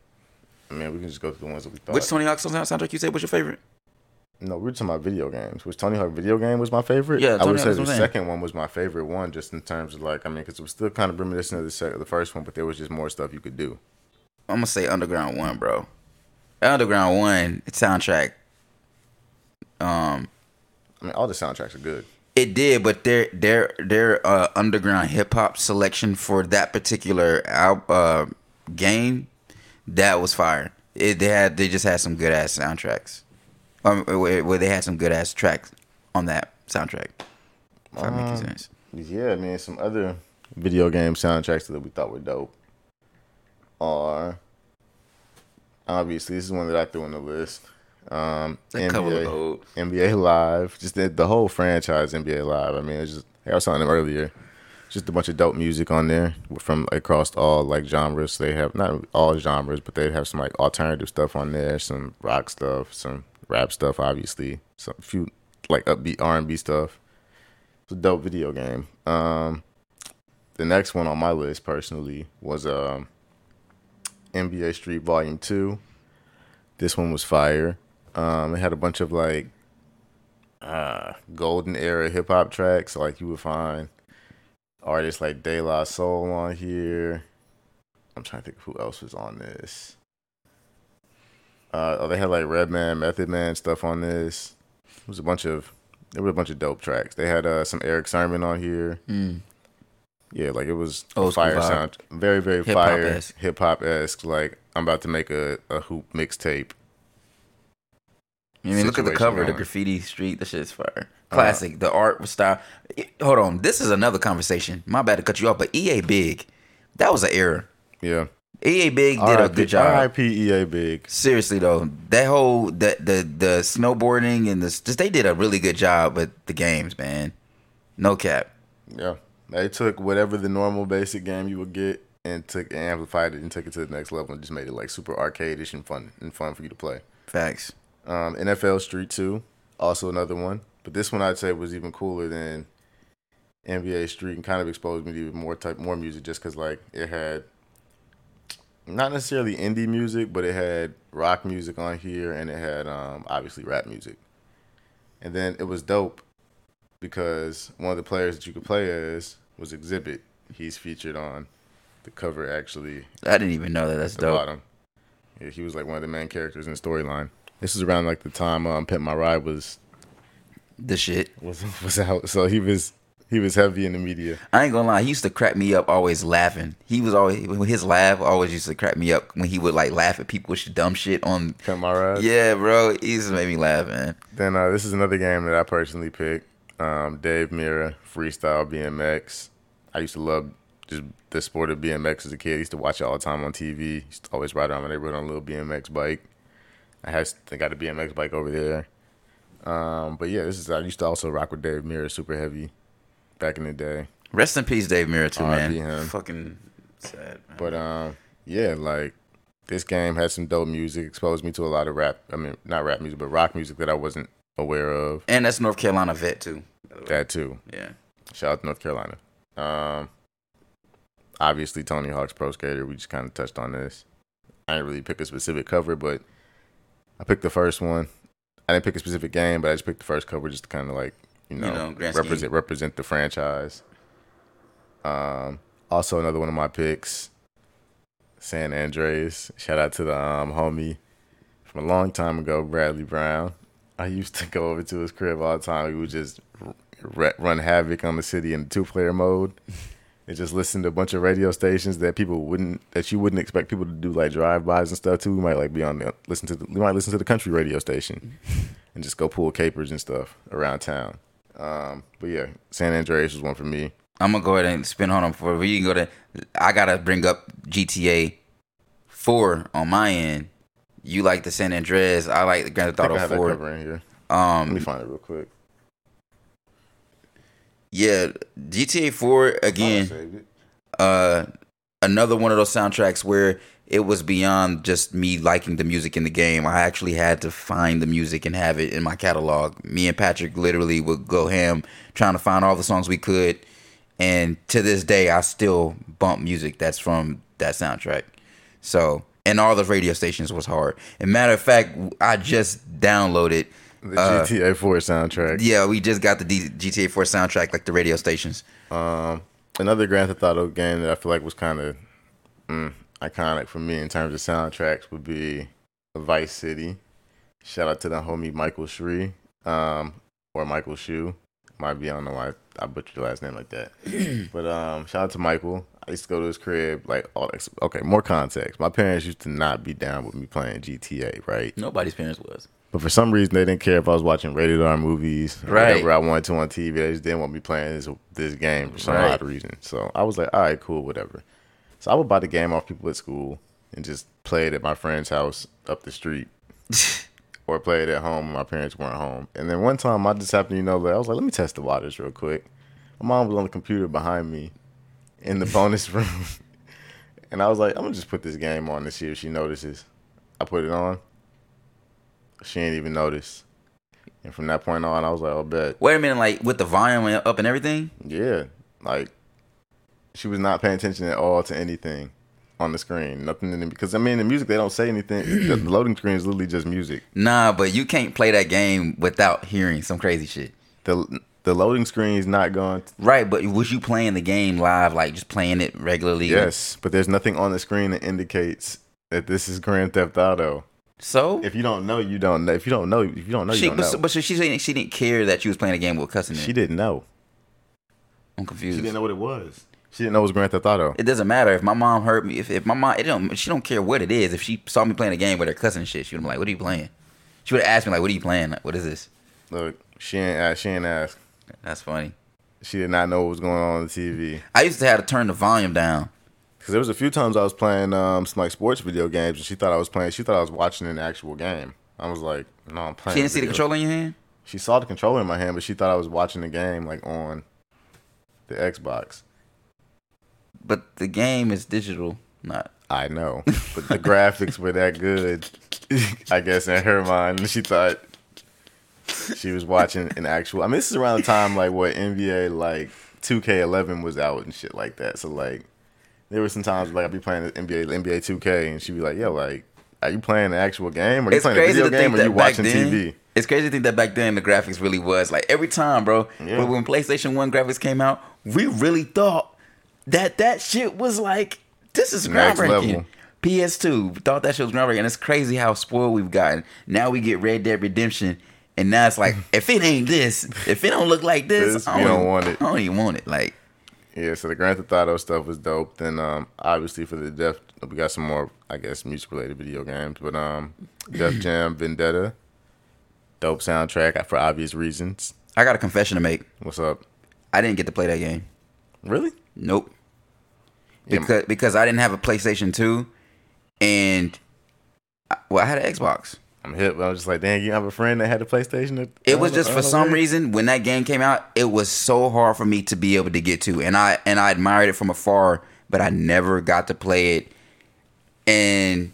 I mean, we can just go through the ones that we thought. Which Tony Hawk sound- soundtrack you say was your favorite? No, we we're talking about video games. Was Tony Hawk video game was my favorite? Yeah, I would say the second one was my favorite one, just in terms of like, I mean, because it was still kind of reminiscent of the, sec- the first one, but there was just more stuff you could do. I'm gonna say Underground One, bro. Underground One soundtrack. Um, I mean, all the soundtracks are good. it did, but their their their uh, underground hip hop selection for that particular al- uh, game that was fire. It, they had they just had some good ass soundtracks. Um, where, where they had some good ass tracks on that soundtrack. If that makes Um, sense. Yeah, I mean, some other video game soundtracks that we thought were dope are obviously this is one that I threw on the list. Um, That cover look NBA. NBA Live, just the, the whole franchise NBA Live. I mean, it's just I was telling them earlier, just a bunch of dope music on there from across all like genres. They have not all genres, but they have some like alternative stuff on there, some rock stuff, some rap stuff, obviously, some few like upbeat R and B stuff. It's a dope video game. Um, the next one on my list personally was um, NBA Street Volume Two. This one was fire. Um, it had a bunch of like uh, golden era hip hop tracks. Like you would find artists like De La Soul on here. I'm trying to think who else was on this. Uh, oh, they had like Redman, Method Man stuff on this. It was a bunch of there were a bunch of dope tracks. They had uh, some Erick Sermon on here. Yeah, like it was a Old fire sound, very very Hip-hop fire hip hop esque. Like I'm about to make a, a hoop mixtape. I mean, look at the cover, the graffiti street. The shit's Uh, fire. Classic. the art style. Hold on, this is another conversation. My bad to cut you off, but EA Big, that was an error. Yeah, EA Big did a good job. R.I.P. EA Big. Seriously though, that whole the the the snowboarding and the just they did a really good job with the games, man. No cap. Yeah, they took whatever the normal basic game you would get and took and amplified it and took it to the next level and just made it like super arcade-ish and fun and fun for you to play. Facts. Um, NFL Street Two, also another one, but this one I'd say was even cooler than NBA Street and kind of exposed me to even more type more music just because like it had not necessarily indie music, but it had rock music on here and it had um, obviously rap music, and then it was dope because one of the players that you could play as was Xzibit. He's featured on the cover actually I didn't even know that. That's dope. bottom. Yeah, he was like one of the main characters in the storyline. This is around like the time um, Pimp My Ride was The shit. was was out. So he was He was heavy in the media. I ain't gonna lie, he used to crack me up always laughing. He was always his laugh always used to crack me up when he would like laugh at people's dumb shit on Cut my ride. Yeah, bro. He used to make me laugh, man. Then uh, this is another game that I personally picked. Um, Dave Mirra, freestyle BMX. I used to love just the sport of BMX as a kid. I used to watch it all the time on TV. Used to always ride around my neighborhood on a little BMX bike. I had I got a BMX bike over there. Um, but yeah, this is I used to also rock with Dave Mirra, super heavy, back in the day. Rest in peace, Dave Mirra, too, man. Him. Fucking sad, man. But um, yeah, like this game had some dope music. Exposed me to a lot of rap. I mean, not rap music, but rock music that I wasn't aware of. and that's North Carolina vet too. That too. Yeah. Shout out to North Carolina. Um, obviously Tony Hawk's Pro Skater. We just kind of touched on this. I didn't really pick a specific cover, but I picked the first one. I didn't pick a specific game, but I just picked the first cover just to kind of like you know, know, represent scheme. represent the franchise. Um, also another one of my picks, San Andreas. Shout out to the um homie from a long time ago, Bradley Brown. I used to go over to his crib all the time. We would just r- run havoc on the city in two player mode and just listen to a bunch of radio stations that people wouldn't that you wouldn't expect people to do like drive bys and stuff too. We might like be on the listen to the, we might listen to the country radio station and just go pull capers and stuff around town. Um, but yeah, San Andreas was one for me. I'm gonna go ahead and spin on them for we can go to. I gotta bring up GTA Four on my end. You like the San Andreas? I like the Grand Theft Auto Four. here. Let me Um, find it real quick. yeah, GTA Four again. uh another one of those soundtracks where it was beyond just me liking the music in the game. I actually had to find the music and have it in my catalog. Me and Patrick literally would go ham trying to find all the songs we could. And to this day, I still bump music that's from that soundtrack. So, and all the radio stations was hard. And matter of fact, I just downloaded. The uh, GTA 4 soundtrack. Yeah, we just got the D- GTA 4 soundtrack, like the radio stations. Um, another Grand Theft Auto game that I feel like was kind of mm, iconic for me in terms of soundtracks would be Vice City. Shout out to the homie Michael Shree, um, or Michael Shu. Might be I don't know why I butchered your last name like that, but um, shout out to Michael. I used to go to his crib like all. Okay, more context. My parents used to not be down with me playing GTA, right? Nobody's parents was. But for some reason, they didn't care if I was watching rated R movies, or Right. whatever I wanted to on TV. They just didn't want me playing this this game for some Right. odd reason. So I was like, all right, cool, whatever. So I would buy the game off people at school and just play it at my friend's house up the street, or play it at home when my parents weren't home. And then one time, I just happened, to, you know, like, I was like, let me test the waters real quick. My mom was on the computer behind me in the bonus room, and I was like, I'm gonna just put this game on to see if she notices. I put it on. She ain't even notice. And from that point on, I was like, oh, bet. Wait a minute, like with the volume up and everything? Yeah. Like, she was not paying attention at all to anything on the screen. Nothing in the, because I mean, the music, they don't say anything. the loading screen is literally just music. Nah, but you can't play that game without hearing some crazy shit. The, the loading screen is not going. To, Right, but was you playing the game live, like just playing it regularly? Yes, but there's nothing on the screen that indicates that this is Grand Theft Auto. So If you don't know, you don't know. If you don't know, if you don't know, you she, don't but, know. but she, she didn't she didn't care that she was playing a game with cussing. in she didn't know. I'm confused. She didn't know what it was. She didn't know it was Grand Theft Auto. It doesn't matter if my mom heard me. If, if my mom, it don't. She don't care what it is. If she saw me playing a game with her cussing shit, she would be like, "What are you playing?" She would have asked me like, "What are you playing? Like, what is this?" Look, she ain't ask. She ain't ask. That's funny. She did not know what was going on on the TV. I used to have to turn the volume down. Because there was a few times I was playing um, some like sports video games, and she thought I was playing. She thought I was watching an actual game. I was like, no, I'm playing. She didn't see the controller in your hand. She saw the controller in my hand, but she thought I was watching the game like on the Xbox. But the game is digital, not. I know, but the graphics were that good. I guess in her mind, she thought she was watching an actual. I mean, this is around the time like what NBA like 2K11 was out and shit like that. So like, there were some times like I'd be playing the NBA NBA 2K, and she'd be like, "Yo, like, are you playing an actual game? Or are you It's playing a crazy video game? Or are you watching then. TV?" It's crazy to think that back then the graphics really was like every time, bro. Yeah. When, when PlayStation One graphics came out, we really thought that that shit was like this is groundbreaking. level. PS2 thought that shit was groundbreaking, and it's crazy how spoiled we've gotten. Now we get Red Dead Redemption, And now it's like, if it ain't this, if it don't look like this, This, I don't, don't even- want it. I don't even want it. Like, Yeah, so the Grand Theft Auto stuff was dope. Then um, obviously for the Def, we got some more, I guess, music related video games. But um, Def Jam Vendetta, dope soundtrack for obvious reasons. I got a confession to make. What's up? I didn't get to play that game. Really? Nope. Yeah. Because because I didn't have a PlayStation 2 and I- well, I had an Xbox. I'm hip. But I was just like, dang, you have a friend that had a PlayStation. It was just for some reason when that game came out, it was so hard for me to be able to get to, and I and I admired it from afar, but I never got to play it. And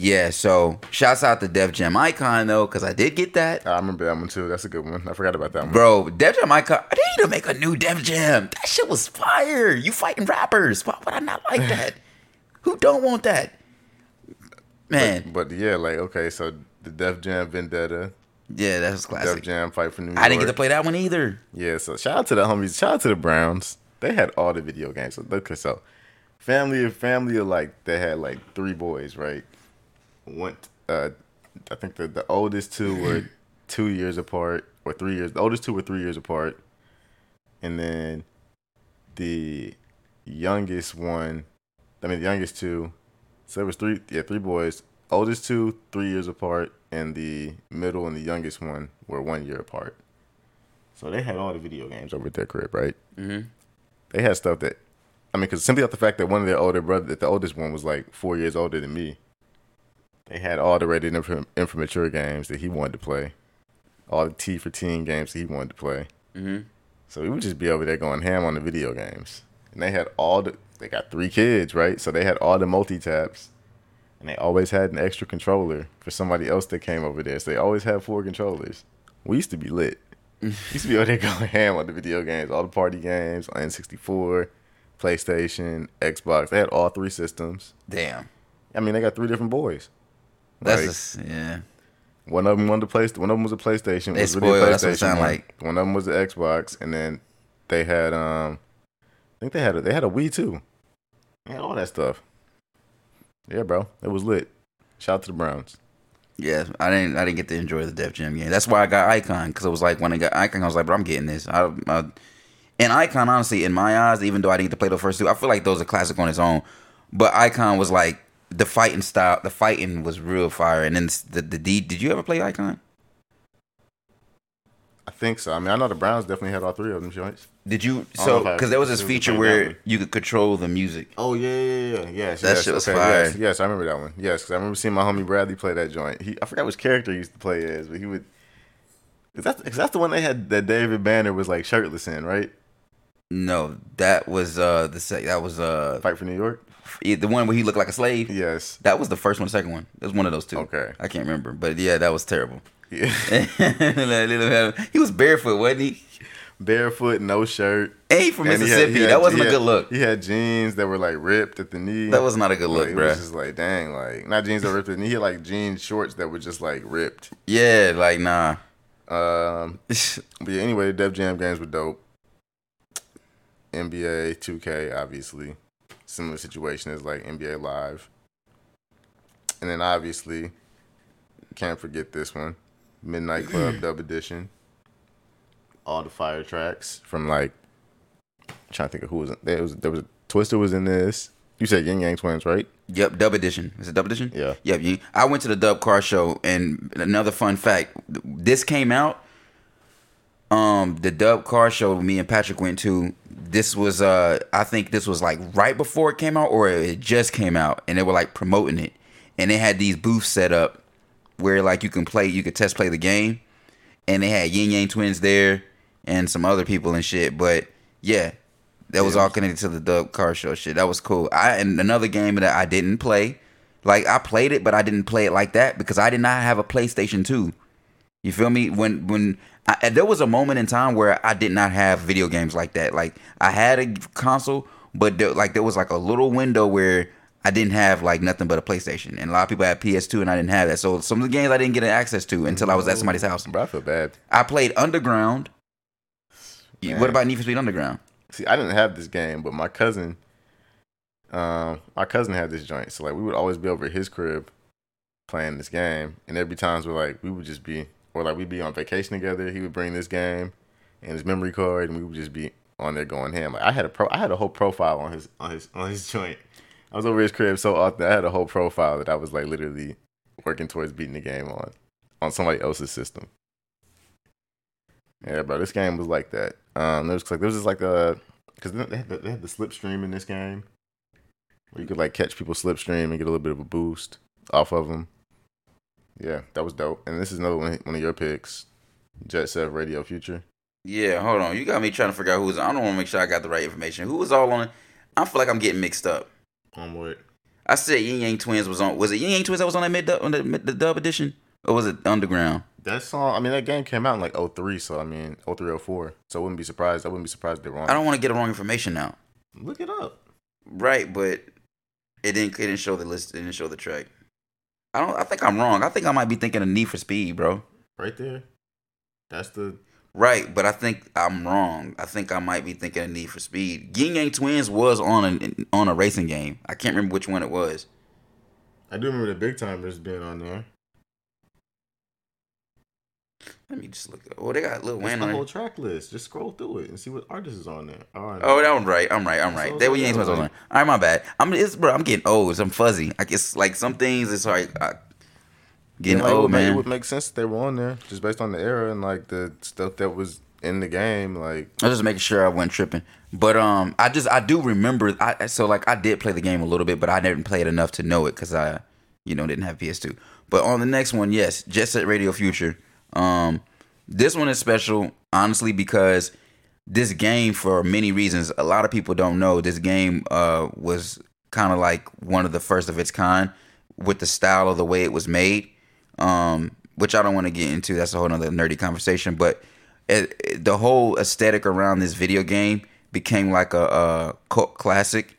yeah, so shouts out to Def Jam Icon though, because I did get that, ah, I remember that one too. That's a good one. I forgot about that one. bro. Def Jam Icon, they need to make a new Def Jam. That shit was fire. You fighting rappers? Why would I not like that? Who don't want that? Man, But yeah, like okay, so the Def Jam Vendetta, yeah, that was Def. Jam Fight for New York. I didn't get to play that one either. Yeah, so shout out to the homies. Shout out to the Browns. They had all the video games. So look, so family of family of like they had like three boys, right? Went, uh, I think the the oldest two were two years apart or three years. The oldest two were three years apart, and then the youngest one. I mean, the youngest two. So there was three. Yeah, three boys. Oldest two three years apart, and the middle and the youngest one were one year apart. So they had all the video games over at their crib, right? Mm-hmm. They had stuff that, I mean, because simply off the fact that one of their older brother, that the oldest one was like four years older than me, they had all the rated and for, mature games that he wanted to play, all the T for teen games that he wanted to play. Mm-hmm. So we would just be over there going ham on the video games, and they had all the. They got three kids, right? So they had all the multi taps, and they always had an extra controller for somebody else that came over there. So they always had four controllers. We used to be lit. We used to be over there going ham on the video games, all the party games, on N64, PlayStation, Xbox. They had all three systems. Damn, I mean, they got three different boys. That's Like, just yeah. one of them wanted to play. One of them was a PlayStation. They was really a spoiled, that's what it sound one. like. One of them was the Xbox, and then they had um, I think they had a, they had a Wii too. They had all that stuff. Yeah, bro, it was lit. Shout out to the Browns. Yeah, I didn't. I didn't get to enjoy the Def Jam game. That's why I got Icon because it was like when I got Icon, I was like, "But I'm getting this." I, I, and Icon, honestly, in my eyes, even though I didn't get to play the first two, I feel like those are classic on its own. But Icon was like the fighting style. The fighting was real fire. And then the the D. Did you ever play Icon? I think so. I mean, I know the Browns definitely had all three of them joints. Did you? I don't know So because there was this feature where you could control the music. Oh yeah, yeah, yeah, yeah. Yes, That yes. shit was okay, fire. Yes, yes, I remember that one. Yes, because I remember seeing my homie Bradley play that joint. He, I forgot which character he used to play as, but he would. Cause that's, cause that's the one they had that David Banner was like shirtless in, right? No, that was uh the sec- that was uh Fight for New York. the one where he looked like a slave. Yes. That was the first one, the second one. It was one of those two. Okay. I can't remember, but yeah, that was terrible. Yeah. he was barefoot, wasn't he? Barefoot, no shirt. And he from And he had- Mississippi. he had- that wasn't he a had- good look. He had jeans that were like ripped at the knee. That was not a good look, like, It bruh. was just like, dang, like not jeans that were ripped at the knee. He had like jean shorts that were just like ripped. Yeah, like nah. Um, but yeah, anyway, the Def Jam games were dope. NBA 2K, obviously, similar situation as like NBA Live, and then obviously, can't forget this one, Midnight Club Dub Edition. All the fire tracks from like, I'm trying to think of who was in, there was there was Twista was in this. You said Yin Yang Twins, right? Yep, dub edition. Is it dub edition? Yeah. Yep. I went to the dub car show, and another fun fact: this came out. Um, the dub car show me and Patrick went to. This was uh, I think this was like right before it came out, or it just came out, and they were like promoting it, and they had these booths set up where like you can play, you could test play the game, and they had Yin Yang Twins there and some other people and shit. But yeah, that was all connected to the dub car show shit. That was cool. I and another game that I didn't play, like I played it, but I didn't play it like that because I did not have a PlayStation Two. You feel me? When when I, there was a moment in time where I did not have video games like that. Like I had a console, but there, like there was like a little window where I didn't have like nothing but a PlayStation, and a lot of people had PS2, and I didn't have that. So some of the games I didn't get access to until I was at somebody's house. Bro, I feel bad. I played Underground. Man. What about Need for Speed Underground? See, I didn't have this game, but my cousin, um, my cousin had this joint. So like, we would always be over at his crib playing this game, and there'd be times where like we would just be or like we'd be on vacation together. He would bring this game and his memory card, and we would just be on there going ham. Like I had a pro, I had a whole profile on his on his on his joint. I was over his crib so often. I had a whole profile that I was like literally working towards beating the game on on somebody else's system. Yeah, bro, this game was like that. Um, there was like there was just like a because they had, the, they had the slipstream in this game, where you could like catch people slipstream and get a little bit of a boost off of them. Yeah, that was dope. And this is another one one of your picks, Jet Set Radio Future. Yeah, hold on. You got me trying to figure out who's. I don't want to make sure I got the right information. Who was all on? I feel like I'm getting mixed up. On what? I said Yin Yang Twins was on. Was it Yin Yang Twins that was on that mid on the, the dub edition, or was it Underground? That song, I mean, that game came out in like 03, so I mean, 03, 04. So I wouldn't be surprised. I wouldn't be surprised if they're wrong. I don't want to get the wrong information now. Look it up. Right, but it didn't. It didn't show the list. It didn't show the track. I don't. I think I'm wrong. I think I might be thinking of Need for Speed, bro. Right there. That's the. Right, but I think I'm wrong. I think I might be thinking of Need for Speed. Yin Yang Twins was on a on a racing game. I can't remember which one it was. I do remember the Big Tymers being on there. Let me just look. Up. Oh, they got Lil It's Wayne the whole it. track list. Just scroll through it and see what artist is on there. All right. Oh, that one right. I'm right. I'm right. it's They were like Yang that, Twins on like- it. All right, my bad. I'm it's bro. I'm getting old. I'm fuzzy. Like it's like some things. It's like I, getting Yeah, like, old, man. It would make sense if they were on there, just based on the era and like the stuff that was in the game. Like, I was just making sure I wasn't tripping. But um, I just I do remember. I so like I did play the game a little bit, but I didn't play it enough to know it because I, you know, didn't have PS2. But on the next one, yes, Jet Set Radio Future. Um, this one is special, honestly, because this game, for many reasons, a lot of people don't know. This game uh was kind of like one of the first of its kind with the style of the way it was made. Um, which I don't want to get into. That's a whole other nerdy conversation. But it, it- the whole aesthetic around this video game became like a, a cult classic.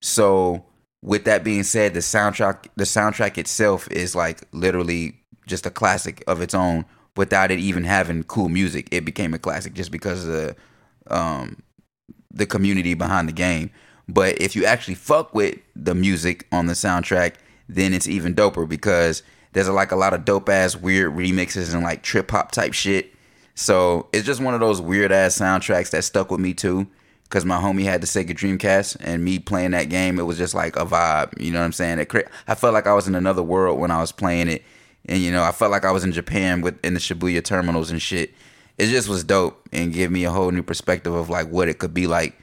So with that being said, the soundtrack the soundtrack itself is like literally just a classic of its own without it even having cool music. It became a classic just because of the um the community behind the game. But if you actually fuck with the music on the soundtrack, then it's even doper because there's like a lot of dope ass weird remixes and like trip hop type shit. So it's just one of those weird ass soundtracks that stuck with me too. Cause my homie had the Sega Dreamcast and me playing that game, it was just like a vibe. You know what I'm saying? It, I felt like I was in another world when I was playing it, and you know I felt like I was in Japan with in the Shibuya terminals and shit. It just was dope and gave me a whole new perspective of like what it could be like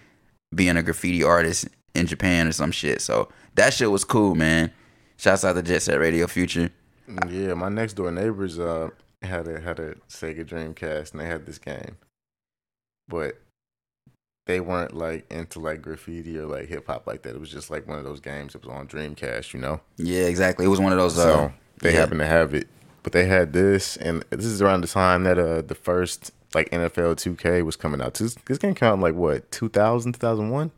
being a graffiti artist in Japan or some shit. So that shit was cool, man. Shouts out to Jet Set Radio Future. yeah, my next door neighbors uh had a had a Sega Dreamcast and they had this game, but they weren't like into like graffiti or like hip hop like that. It was just like one of those games that was on Dreamcast, you know. Yeah, exactly. It was one of those. Uh, So they yeah. happen to have it, but they had this, and this is around the time that uh the first like NFL 2K was coming out. This, this game came out in like what 2000, 2001,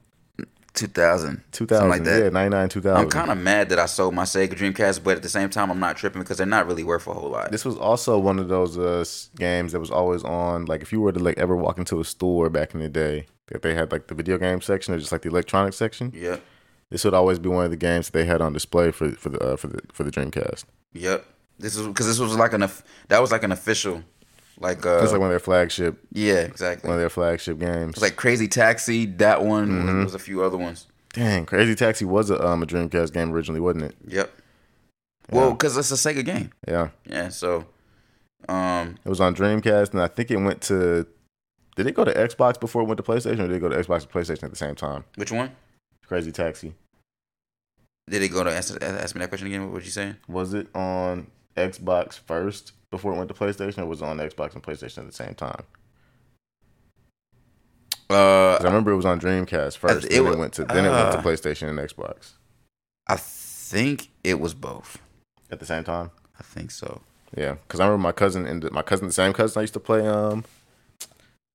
2000, 2000, like that. yeah, 99, 2000. I'm kind of mad that I sold my Sega Dreamcast, but at the same time, I'm not tripping because they're not really worth a whole lot. This was also one of those uh, games that was always on. Like if you were to like ever walk into a store back in the day, that they had like the video game section or just like the electronic section. Yep, This would always be one of the games they had on display for for the uh, for the for the Dreamcast. yep. This is because this was like an that was like an official, like uh, It's like one of their flagship yeah, exactly. one of their flagship games. It was like Crazy Taxi. That one Mm-hmm. there was a few other ones. Dang, Crazy Taxi was a um a Dreamcast game originally, wasn't it? Yep. Well, because it's a Sega game. Yeah, Yeah. So, um, it was on Dreamcast, and I think it went to. Did it go to Xbox before it went to PlayStation, or did it go to Xbox and PlayStation at the same time? which one Crazy Taxi did it go to? Ask, ask me that question again. What was you saying? was it on Xbox first before it went to PlayStation, or was it on Xbox and PlayStation at the same time? Uh, I remember it was on Dreamcast first. it then it went to then it went to uh, PlayStation and Xbox I think it was both. at the same time. I think so. Yeah, because I remember my cousin and my cousin, the same cousin I used to play. Um,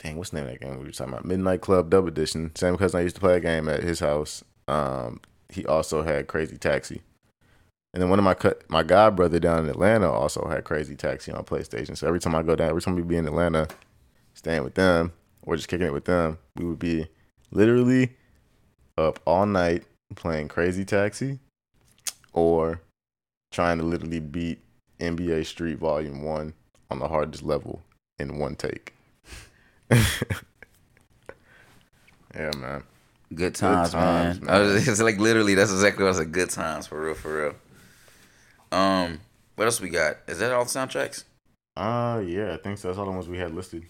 dang, what's the name of that game we were talking about? Midnight Club Dub Edition. Same cousin I used to play a game at his house. Um, he also had Crazy Taxi, and then one of my my god brother down in Atlanta also had Crazy Taxi on PlayStation. So every time I go down, every time we be in Atlanta, staying with them or just kicking it with them, we would be literally up all night playing Crazy Taxi or trying to literally beat NBA Street Volume One on the hardest level in one take. yeah, man. Good times, times, man. I man. it's like literally that's exactly what I said. Good times for real, for real. Um, what else we got? Is that all the soundtracks? Uh, yeah, I think so. That's all the ones we had listed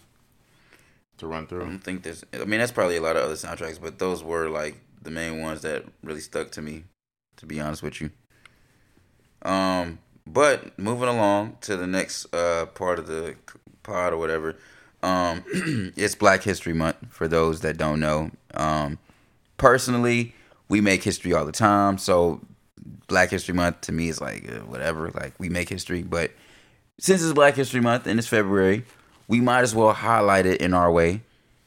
to run I through. don't think there's. I mean, that's probably a lot of other soundtracks, but those were like the main ones that really stuck to me. To be honest with you. Um, but moving along to the next uh part of the pod or whatever. Um, it's Black History Month for those that don't know. Um, personally, we make history all the time, so Black History Month to me is like uh, whatever. Like we make history, but since it's Black History Month and it's February, we might as well highlight it in our way.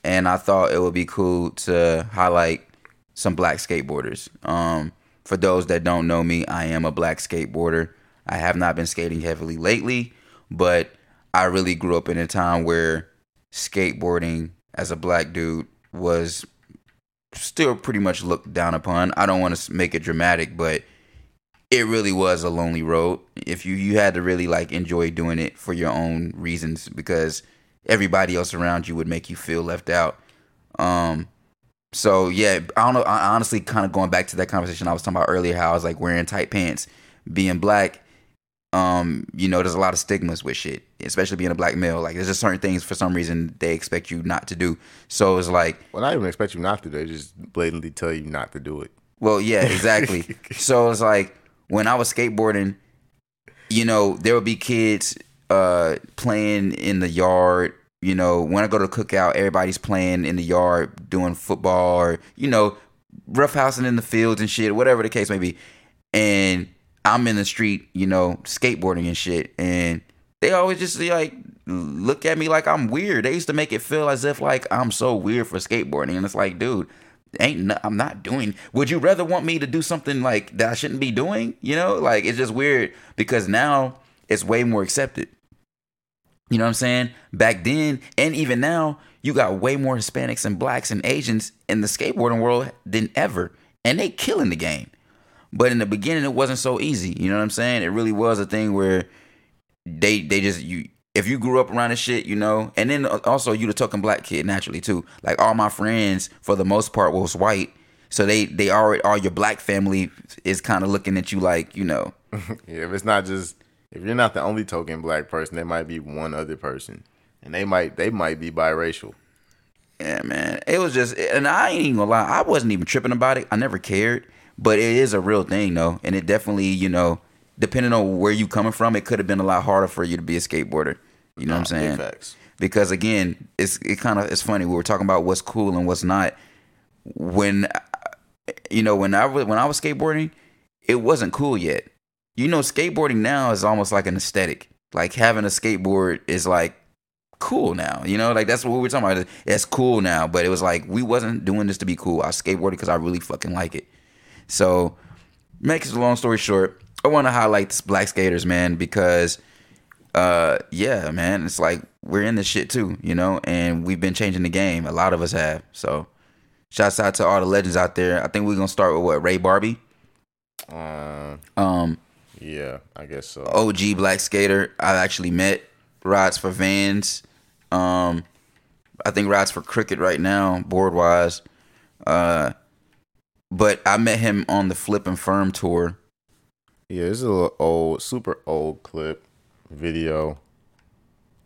And I thought it would be cool to highlight some black skateboarders. Um, for those that don't know me, I am a black skateboarder. I have not been skating heavily lately, but I really grew up in a time where skateboarding as a black dude was still pretty much looked down upon. I don't want to make it dramatic, but it really was a lonely road. If you you had to really like enjoy doing it for your own reasons because everybody else around you would make you feel left out. Um so yeah, I don't know. I honestly kind of going back to that conversation I was talking about earlier, how I was like wearing tight pants, being black. Um, you know, there's a lot of stigmas with shit, especially being a black male. Like, there's just certain things for some reason they expect you not to do. So it's like, Well, not even expect you not to. Do. They just blatantly tell you not to do it. well, yeah, exactly. so it's like when I was skateboarding, you know, there would be kids uh playing in the yard. You know, when I go to cookout, everybody's playing in the yard, doing football or, you know, roughhousing in the fields and shit, whatever the case may be. And I'm in the street, you know, skateboarding and shit. And they always just like look at me like I'm weird. They used to make it feel as if like I'm so weird for skateboarding. And it's like, dude, ain't no, I'm not doing. Would you rather want me to do something like that I shouldn't be doing? You know, like it's just weird because now it's way more accepted. You know what I'm saying? Back then and even now, you got way more Hispanics and blacks and Asians in the skateboarding world than ever. And they killing the game. But in the beginning it wasn't so easy. You know what I'm saying? It really was a thing where they they just you if you grew up around this shit, you know, and then also you the token black kid naturally too. Like all my friends for the most part was white. So they they already all your black family is kind of looking at you like, you know, Yeah, if it's not just if you're not the only token black person, there might be one other person, and they might they might be biracial. Yeah, man. It was just, and I ain't even gonna lie, I wasn't even tripping about it. I never cared, but it is a real thing, though, and it definitely, you know, depending on where you coming from, it could have been a lot harder for you to be a skateboarder. You know what I'm saying? facts. Because again, it's it kind of it's funny. We were talking about what's cool and what's not. When you know when I was when I was skateboarding, it wasn't cool yet. You know, skateboarding now is almost like an aesthetic. Like having a skateboard is like cool now. You know, like that's what we were talking about. It's cool now, but it was like we wasn't doing this to be cool. I skateboarded because I really fucking like it. So, make it a long story short, I want to highlight this black skaters, man, because, uh, yeah, man, it's like we're in this shit too, you know, and we've been changing the game. A lot of us have. So, shouts out to all the legends out there. I think we're gonna start with what Ray Barbee, Uh, um, yeah, I guess so. OG black skater. I actually met rides for Vans. Um, I think rides for Cricket right now, board wise. Uh, but I met him on the Flip and Firm tour. Yeah, this is a little old, super old clip video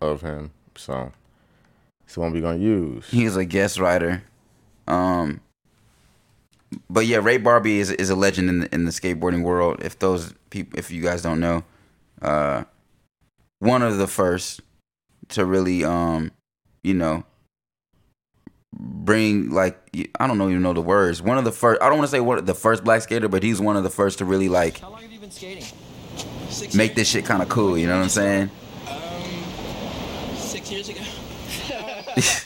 of him. So it's the one we're gonna use. He was a guest writer. Um, but yeah, Ray Barbee is is a legend in the, in the skateboarding world. If those people, if you guys don't know, uh, one of the first to really, um, you know, bring like I don't know even know the words. One of the first. I don't want to say one of the first black skater, but he's one of the first to really like How long have you been skating? Six make years? this shit kind of cool. You know what I'm saying? Um, six years ago.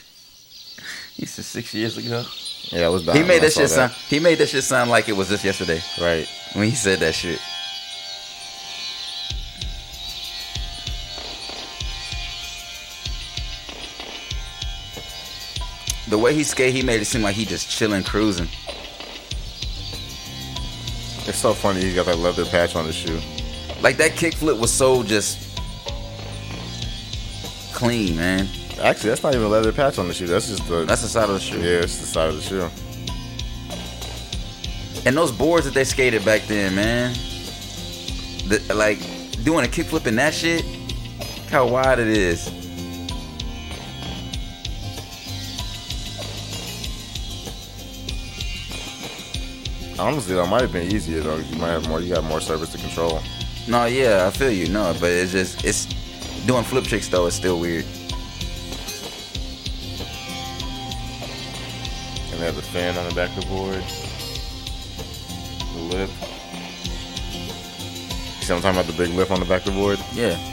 He said six years ago. Yeah, I was. He dying when made I that saw shit sound. He made that shit sound like it was just yesterday right. when he said that shit. The way he skated, he made it seem like he just chilling, cruising. It's so funny. He got that leather patch on his shoe. Like that kickflip was so just. clean, man. Actually, that's not even a leather patch on the shoe. That's just the. That's the side of the shoe. yeah, it's the side of the shoe. And those boards that they skated back then, man. The, like doing a kickflip in that shit. Look how wide it is. Honestly, that might have been easier though. You might have more. You got more surface to control. No, yeah, I feel you. No, but it's just it's doing flip tricks though. It's still weird. And they have the fan on the back of the board. The lip. See I'm talking about? The big lip on the back of the board. Yeah.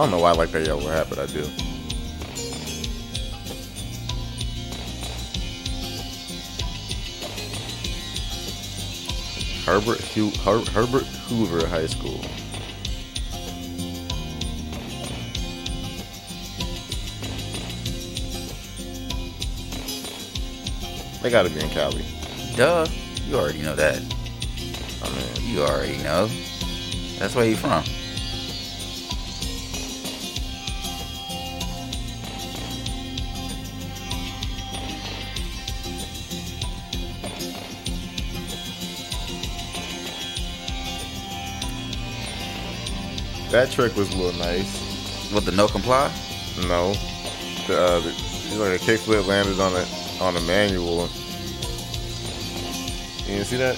I don't know why I like that yellow hat, but I do. Herbert Hu- Her- Herbert Hoover High School. They gotta be in Cali. Duh. You already know that. I mean, You already know. That's where he from. That trick was a little nice. With the no comply? No, the, uh, the like a kickflip landed on a on a manual. You didn't see that?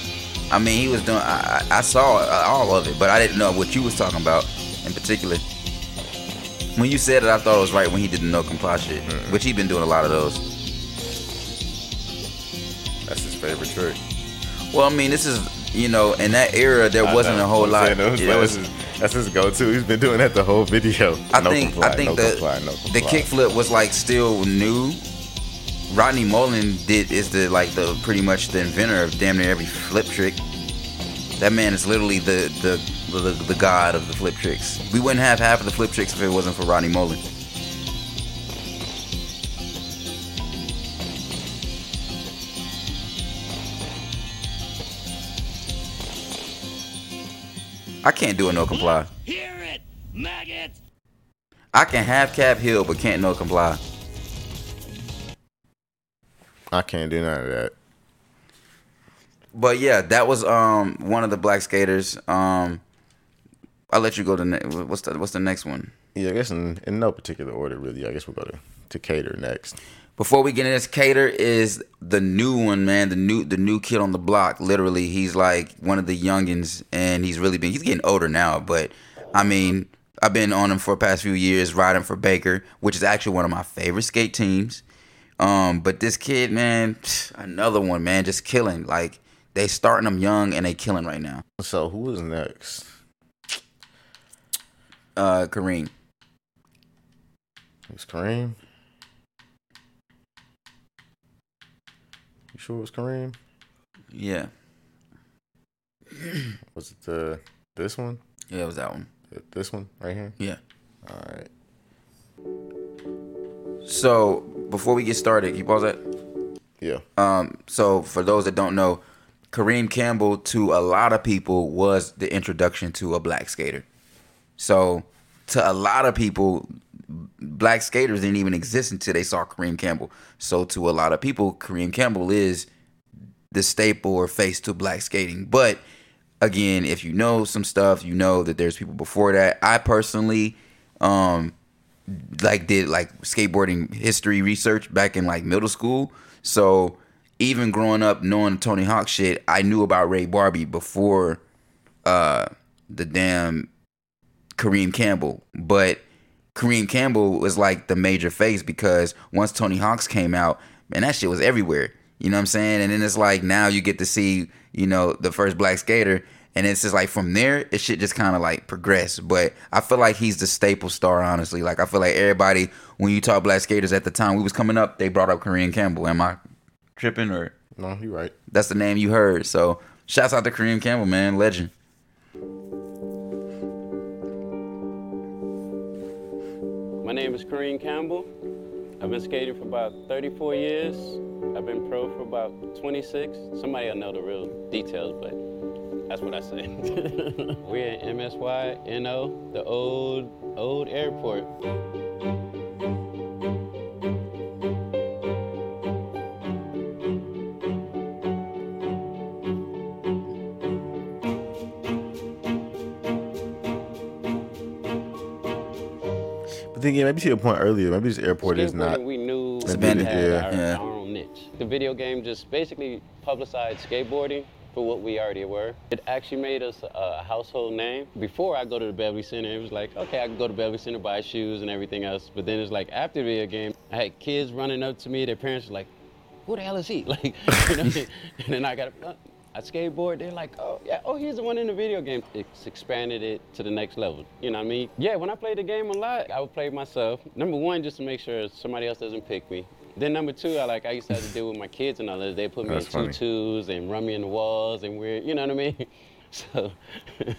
I mean, he was doing. I, I saw uh, all of it, but I didn't know what you was talking about in particular. When you said it, I thought it was right when he did the no comply shit, which he been doing a lot of those. That's his favorite trick. Well, I mean, this is you know, in that era, there I wasn't know. a whole lot. saying, was- yeah, that was was- his- that's his go-to. He's been doing that the whole video. I No think comply, I think no the comply, no the kickflip was like still new. Rodney Mullen did is the like the pretty much the inventor of damn near every flip trick. That man is literally the the the, the god of the flip tricks. We wouldn't have half of the flip tricks if it wasn't for Rodney Mullen. I can't do a no comply. Hear it, maggot! I can have cap hill, but can't no comply. I can't do none of that. But yeah, that was um one of the black skaters. Um, I'll let you go to ne- what's the what's the next one? Yeah, I guess in, in no particular order, really. I guess we'll go to, to Kader next. Before we get into this, Kader is the new one, man. The new the new kid on the block. Literally, he's like one of the youngins, and he's really been. He's getting older now, but I mean, I've been on him for the past few years, riding for Baker, which is actually one of my favorite skate teams. Um, but this kid, man, another one, man, just killing. Like they starting them young and they killing right now. So who is next? Uh, Kareem. It's Kareem. Sure it was Kareem? Yeah, Was it the this one? yeah, it was that one. This one right here? Yeah. All right. So before we get started, can you pause that? Yeah. Um, so for those that don't know, Kareem Campbell to a lot of people was the introduction to a black skater. So to a lot of people, black skaters didn't even exist until they saw Kareem Campbell. So to a lot of people, Kareem Campbell is the staple or face to black skating. But again, if you know some stuff, you know that there's people before that. I personally, um, like did like skateboarding history research back in like middle school. So even growing up knowing Tony Hawk shit, I knew about Ray Barbee before uh the damn Kareem Campbell. But Kareem Campbell was like the major face because once Tony Hawks came out, man, that shit was everywhere. You know what I'm saying? And then it's like now you get to see, you know, the first black skater. And it's just like from there, it shit just kind of like progress. But I feel like he's the staple star, honestly. Like I feel like everybody, when you talk black skaters at the time we was coming up, they brought up Kareem Campbell. Am I tripping or No, you're right. that's the name you heard? So shouts out to Kareem Campbell, man, legend. My name is Kareem Campbell. I've been skating for about 34 years. I've been pro for about 26. Somebody will know the real details, but that's what I say. We're in MSY, NO, the old, old airport. Yeah, maybe to your point earlier, maybe this airport is not. We knew It's we abandoned, had yeah. our, Yeah. our own niche. The video game just basically publicized skateboarding for what we already were. It actually made us a household name. Before I go to the Beverly Center, it was like, okay, I can go to Beverly Center, buy shoes and everything else. But then it's like after the video game, I had kids running up to me. Their parents were like, who the hell is he? Like, you know, and then I got a, I skateboard. They're like, oh yeah, oh he's the one in the video game. It's expanded it to the next level. You know what I mean? Yeah, when I played the game a lot, I would play myself. Number one, just to make sure somebody else doesn't pick me. Then number two, I like I used to have to deal with my kids and all that. They put me That's in funny. tutus and run me in the walls and weird. You know what I mean? So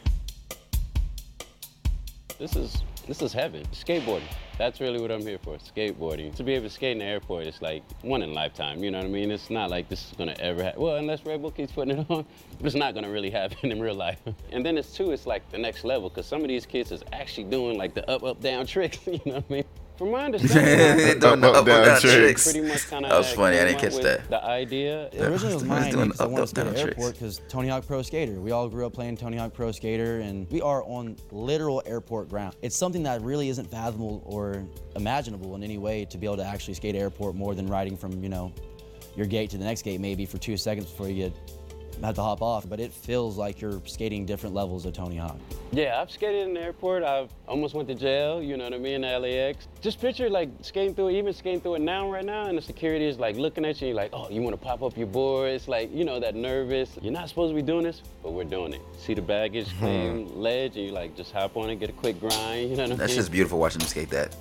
this is this is heaven. Skateboarding. That's really what I'm here for. Skateboarding. To be able to skate in the airport, it's like one in a lifetime. You know what I mean? It's not like this is gonna ever happen. Well, unless Red Bull keeps putting it on, it's not gonna really happen in real life. And then it's two, it's like the next level because some of these kids is actually doing like the up, up, down tricks. You know what I mean? From my understanding, Doing the Up, up, down down tricks. pretty much That was funny, I didn't catch that. The idea. Yeah. Originally, was mine doing because I up, wanted up, to down airport because Tony Hawk Pro Skater. We all grew up playing Tony Hawk Pro Skater, and we are on literal airport ground. It's something that really isn't fathomable or imaginable in any way to be able to actually skate airport more than riding from you know your gate to the next gate maybe for two seconds before you get have to hop off. But it feels like you're skating different levels of Tony Hawk. Yeah, I've skated in the airport. I've almost went to jail, you know what I mean, the LAX. Just picture like skating through it, even skating through it now, right now, and the security is like looking at you, you're like, oh, you want to pop up your board? It's like, you know, that nervous. You're not supposed to be doing this, but we're doing it. See the baggage hmm. claim ledge, and you like just hop on it, get a quick grind, you know what I mean? That's just beautiful watching him skate that.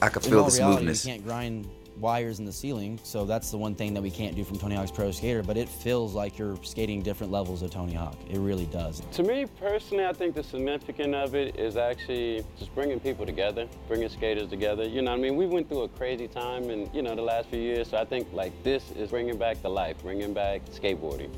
I could feel all the reality, smoothness. You can't grind wires in the ceiling, so that's the one thing that we can't do from Tony Hawk's Pro Skater. But it feels like you're skating different levels of Tony Hawk. It really does. To me personally, I think the significance of it is actually just bringing people together, bringing skaters together. You know, I mean, we went through a crazy time in you know the last few years, so I think like this is bringing back the life, bringing back skateboarding.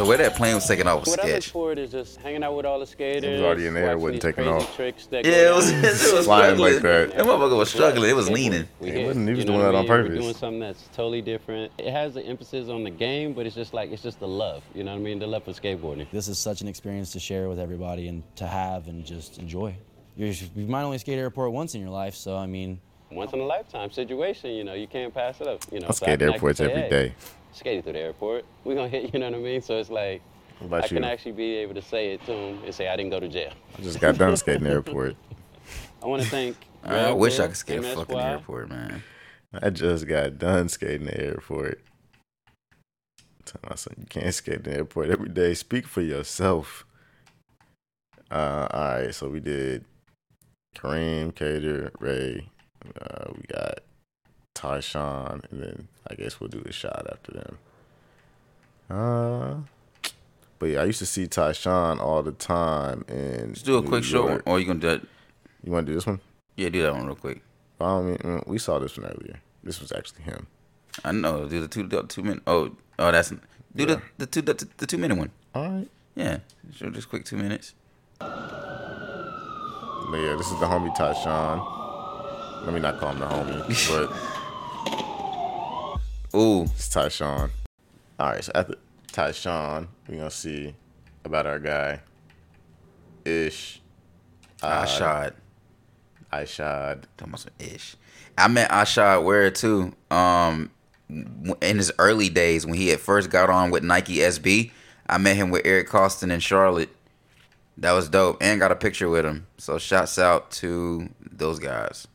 The way that plane was taking off was What I look sketch. forward is just hanging out with all the skaters. It was already in the air, watching wasn't these taking off. Tricks that Yeah, it was, it was Flying struggling. like that. That motherfucker was struggling. It was leaning. We He hit, wasn't- he was you know doing that on mean? We're purpose. doing something that's totally different. It has the emphasis on the game, but it's just like it's just the love. You know what I mean? The love for skateboarding. This is such an experience to share with everybody and to have and just enjoy. You're, you might only skate airport once in your life, so I mean, Once in a lifetime situation, you know, you can't pass it up. You know, I so skate can airports say, every hey, day. Skating through the airport, we gonna hit. You know what I mean? So it's like I can you? actually be able to say it to him and say I didn't go to jail. I just got done skating the airport. I want to thank. I wish I could skate a fucking MSY. airport, man. I just got done skating the airport. Tell my son you can't skate the airport every day. Speak for yourself. Uh, all right, so we did Kareem, Kader, Ray. Uh, we got Tyshawn, and then I guess we'll do a shot after them. Uh, but yeah, I used to see Tyshawn all the time. And Just do a quick short one, or you gonna do it? You want to do this one? Yeah, do that one real quick. I mean, mm, we saw this one earlier. This was actually him. I know. Do the two the two minute. Oh, oh, that's do Yeah. the the two the, the two minute one. All right. Yeah. Just quick two minutes. But yeah, this is the homie Tyshawn. Let me not call him the homie, but Ooh, it's Tyshawn. All right, so after Tyshawn, we're gonna see about our guy Ish. Uh, Ashad. Ishod. Talking about some ish. I met Ishod Wair too. Um, in his early days when he had first got on with Nike SB, I met him with Eric Koston in Charlotte. That was dope, and got a picture with him. So shouts out to those guys.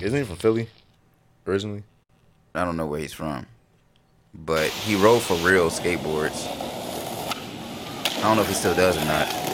Isn't he from Philly originally? I don't know where he's from, but he rode for real skateboards. I don't know if he still does or not.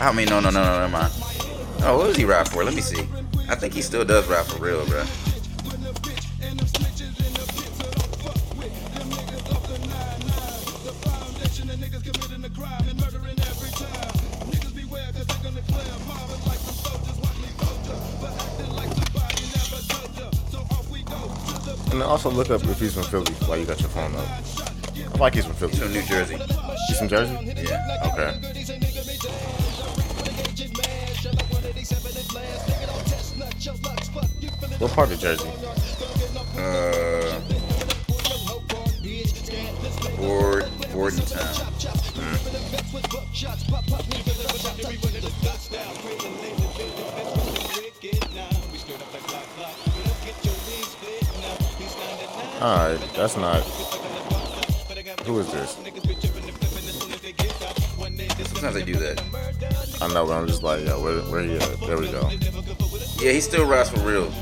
I mean, no, no, no, no, never mind. Oh, what does he rap for? Let me see. I think he still does rap for real, bro. And also look up if he's from Philly while you got your phone up. I like he's from Philly. He's from New Jersey. He's from Jersey? Yeah. Okay. What part of Jersey? Uh, Ford, Bordentown. Alright, that's not. Who is this? Sometimes they do that. I know, but I'm just like, yo, where, where he at? There we go. Yeah, he still raps for real.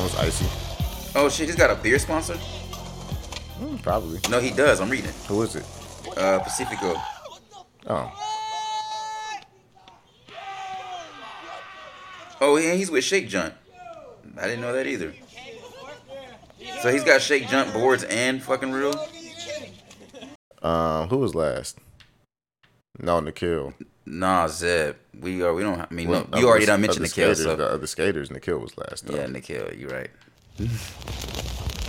Almost icy. Oh shit, he's got a beer sponsor? Hmm, probably. No, he does. I'm reading. Who is it? Uh, Pacifico. Oh. Oh, yeah, he's with Shake Junt. I didn't know that either. So he's got Shake Junt boards and fucking real. Um, who was last? No, Nikhil. Nah, Zeb. We are. We don't. I mean, Well, no, you already done the- mentioned Nikhil. skaters, So The other skaters, Nikhil was last. Though. yeah, Nikhil. You're right.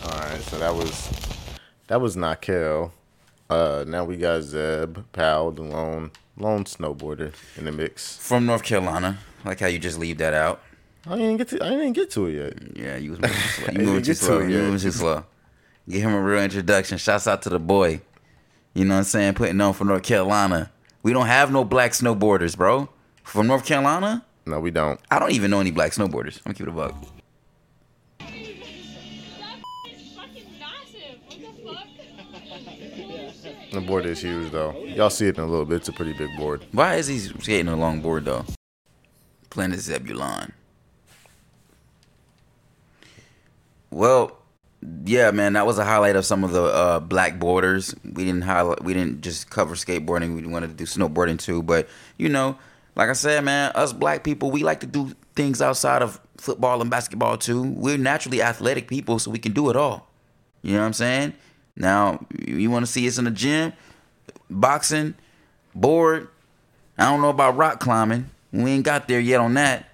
All right, so that was that was Nikhil. Uh, now we got Zeb Powell, the lone lone snowboarder in the mix. From North Carolina. Like how you just leave that out. I didn't get to. I didn't get to it yet. Yeah, you was moving too slow. You moving too to slow. You moving too slow. Give him a real introduction. Shouts out to the boy. You know what I'm saying? Putting on for North Carolina. We don't have no black snowboarders, bro. From North Carolina? No, we don't. I don't even know any black snowboarders. I'm gonna keep it a buck. The board is huge though. Y'all see it in a little bit. It's a pretty big board. Why is he skating a long board though? Planet Zebulon. Well, yeah, man, that was a highlight of some of the uh, black borders. We didn't highlight. We didn't just cover skateboarding. We wanted to do snowboarding too. But you know, like I said, man, us black people, we like to do things outside of football and basketball too. We're naturally athletic people, so we can do it all. You know what I'm saying? Now, you want to see us in the gym, boxing, board. I don't know about rock climbing. We ain't got there yet on that.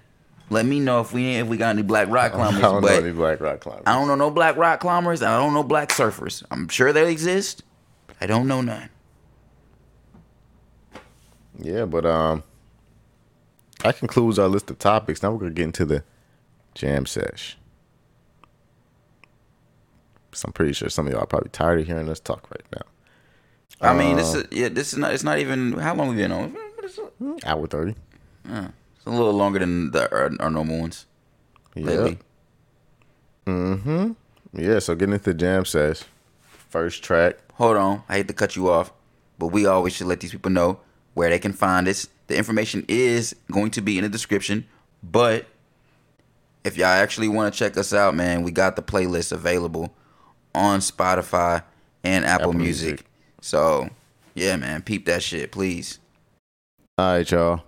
Let me know if we if we got any black rock climbers. I don't but know any black rock climbers. I don't know no black rock climbers, I don't know black surfers. I'm sure they exist. I don't know none. Yeah, but um, that concludes our list of topics. Now we're gonna get into the jam sesh. So I'm pretty sure some of y'all are probably tired of hearing us talk right now. I mean, this Uh, is yeah, this is not. It's not even. How long we been on? What is it? hour thirty. Uh, it's a little longer than the our, our normal ones. Lately. Mm-hmm. Yeah, so getting into the jam sesh. First track. Hold on, I hate to cut you off, but we always should let these people know where they can find us. The information is going to be in the description, but if y'all actually want to check us out, man, we got the playlist available on Spotify and Apple, Apple Music. Music. So, yeah, man, peep that shit, please. All right, y'all.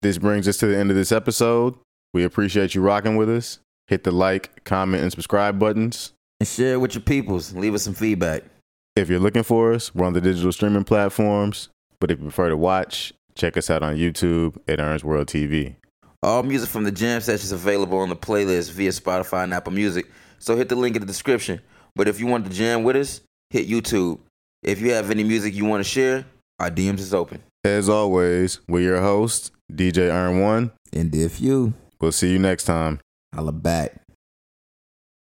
This brings us to the end of this episode. We appreciate you rocking with us. Hit the like, comment, and subscribe buttons. And share it with your peoples. Leave us some feedback. If you're looking for us, we're on the digital streaming platforms. But if you prefer to watch, check us out on YouTube at Erns World TV. All music from the jam session is available on the playlist via Spotify and Apple Music. So hit the link in the description. But if you want to jam with us, hit YouTube. If you have any music you want to share, our DMs is open. As always, we're your hosts, DJ Ern One. And if you, We'll see you next time. holla back.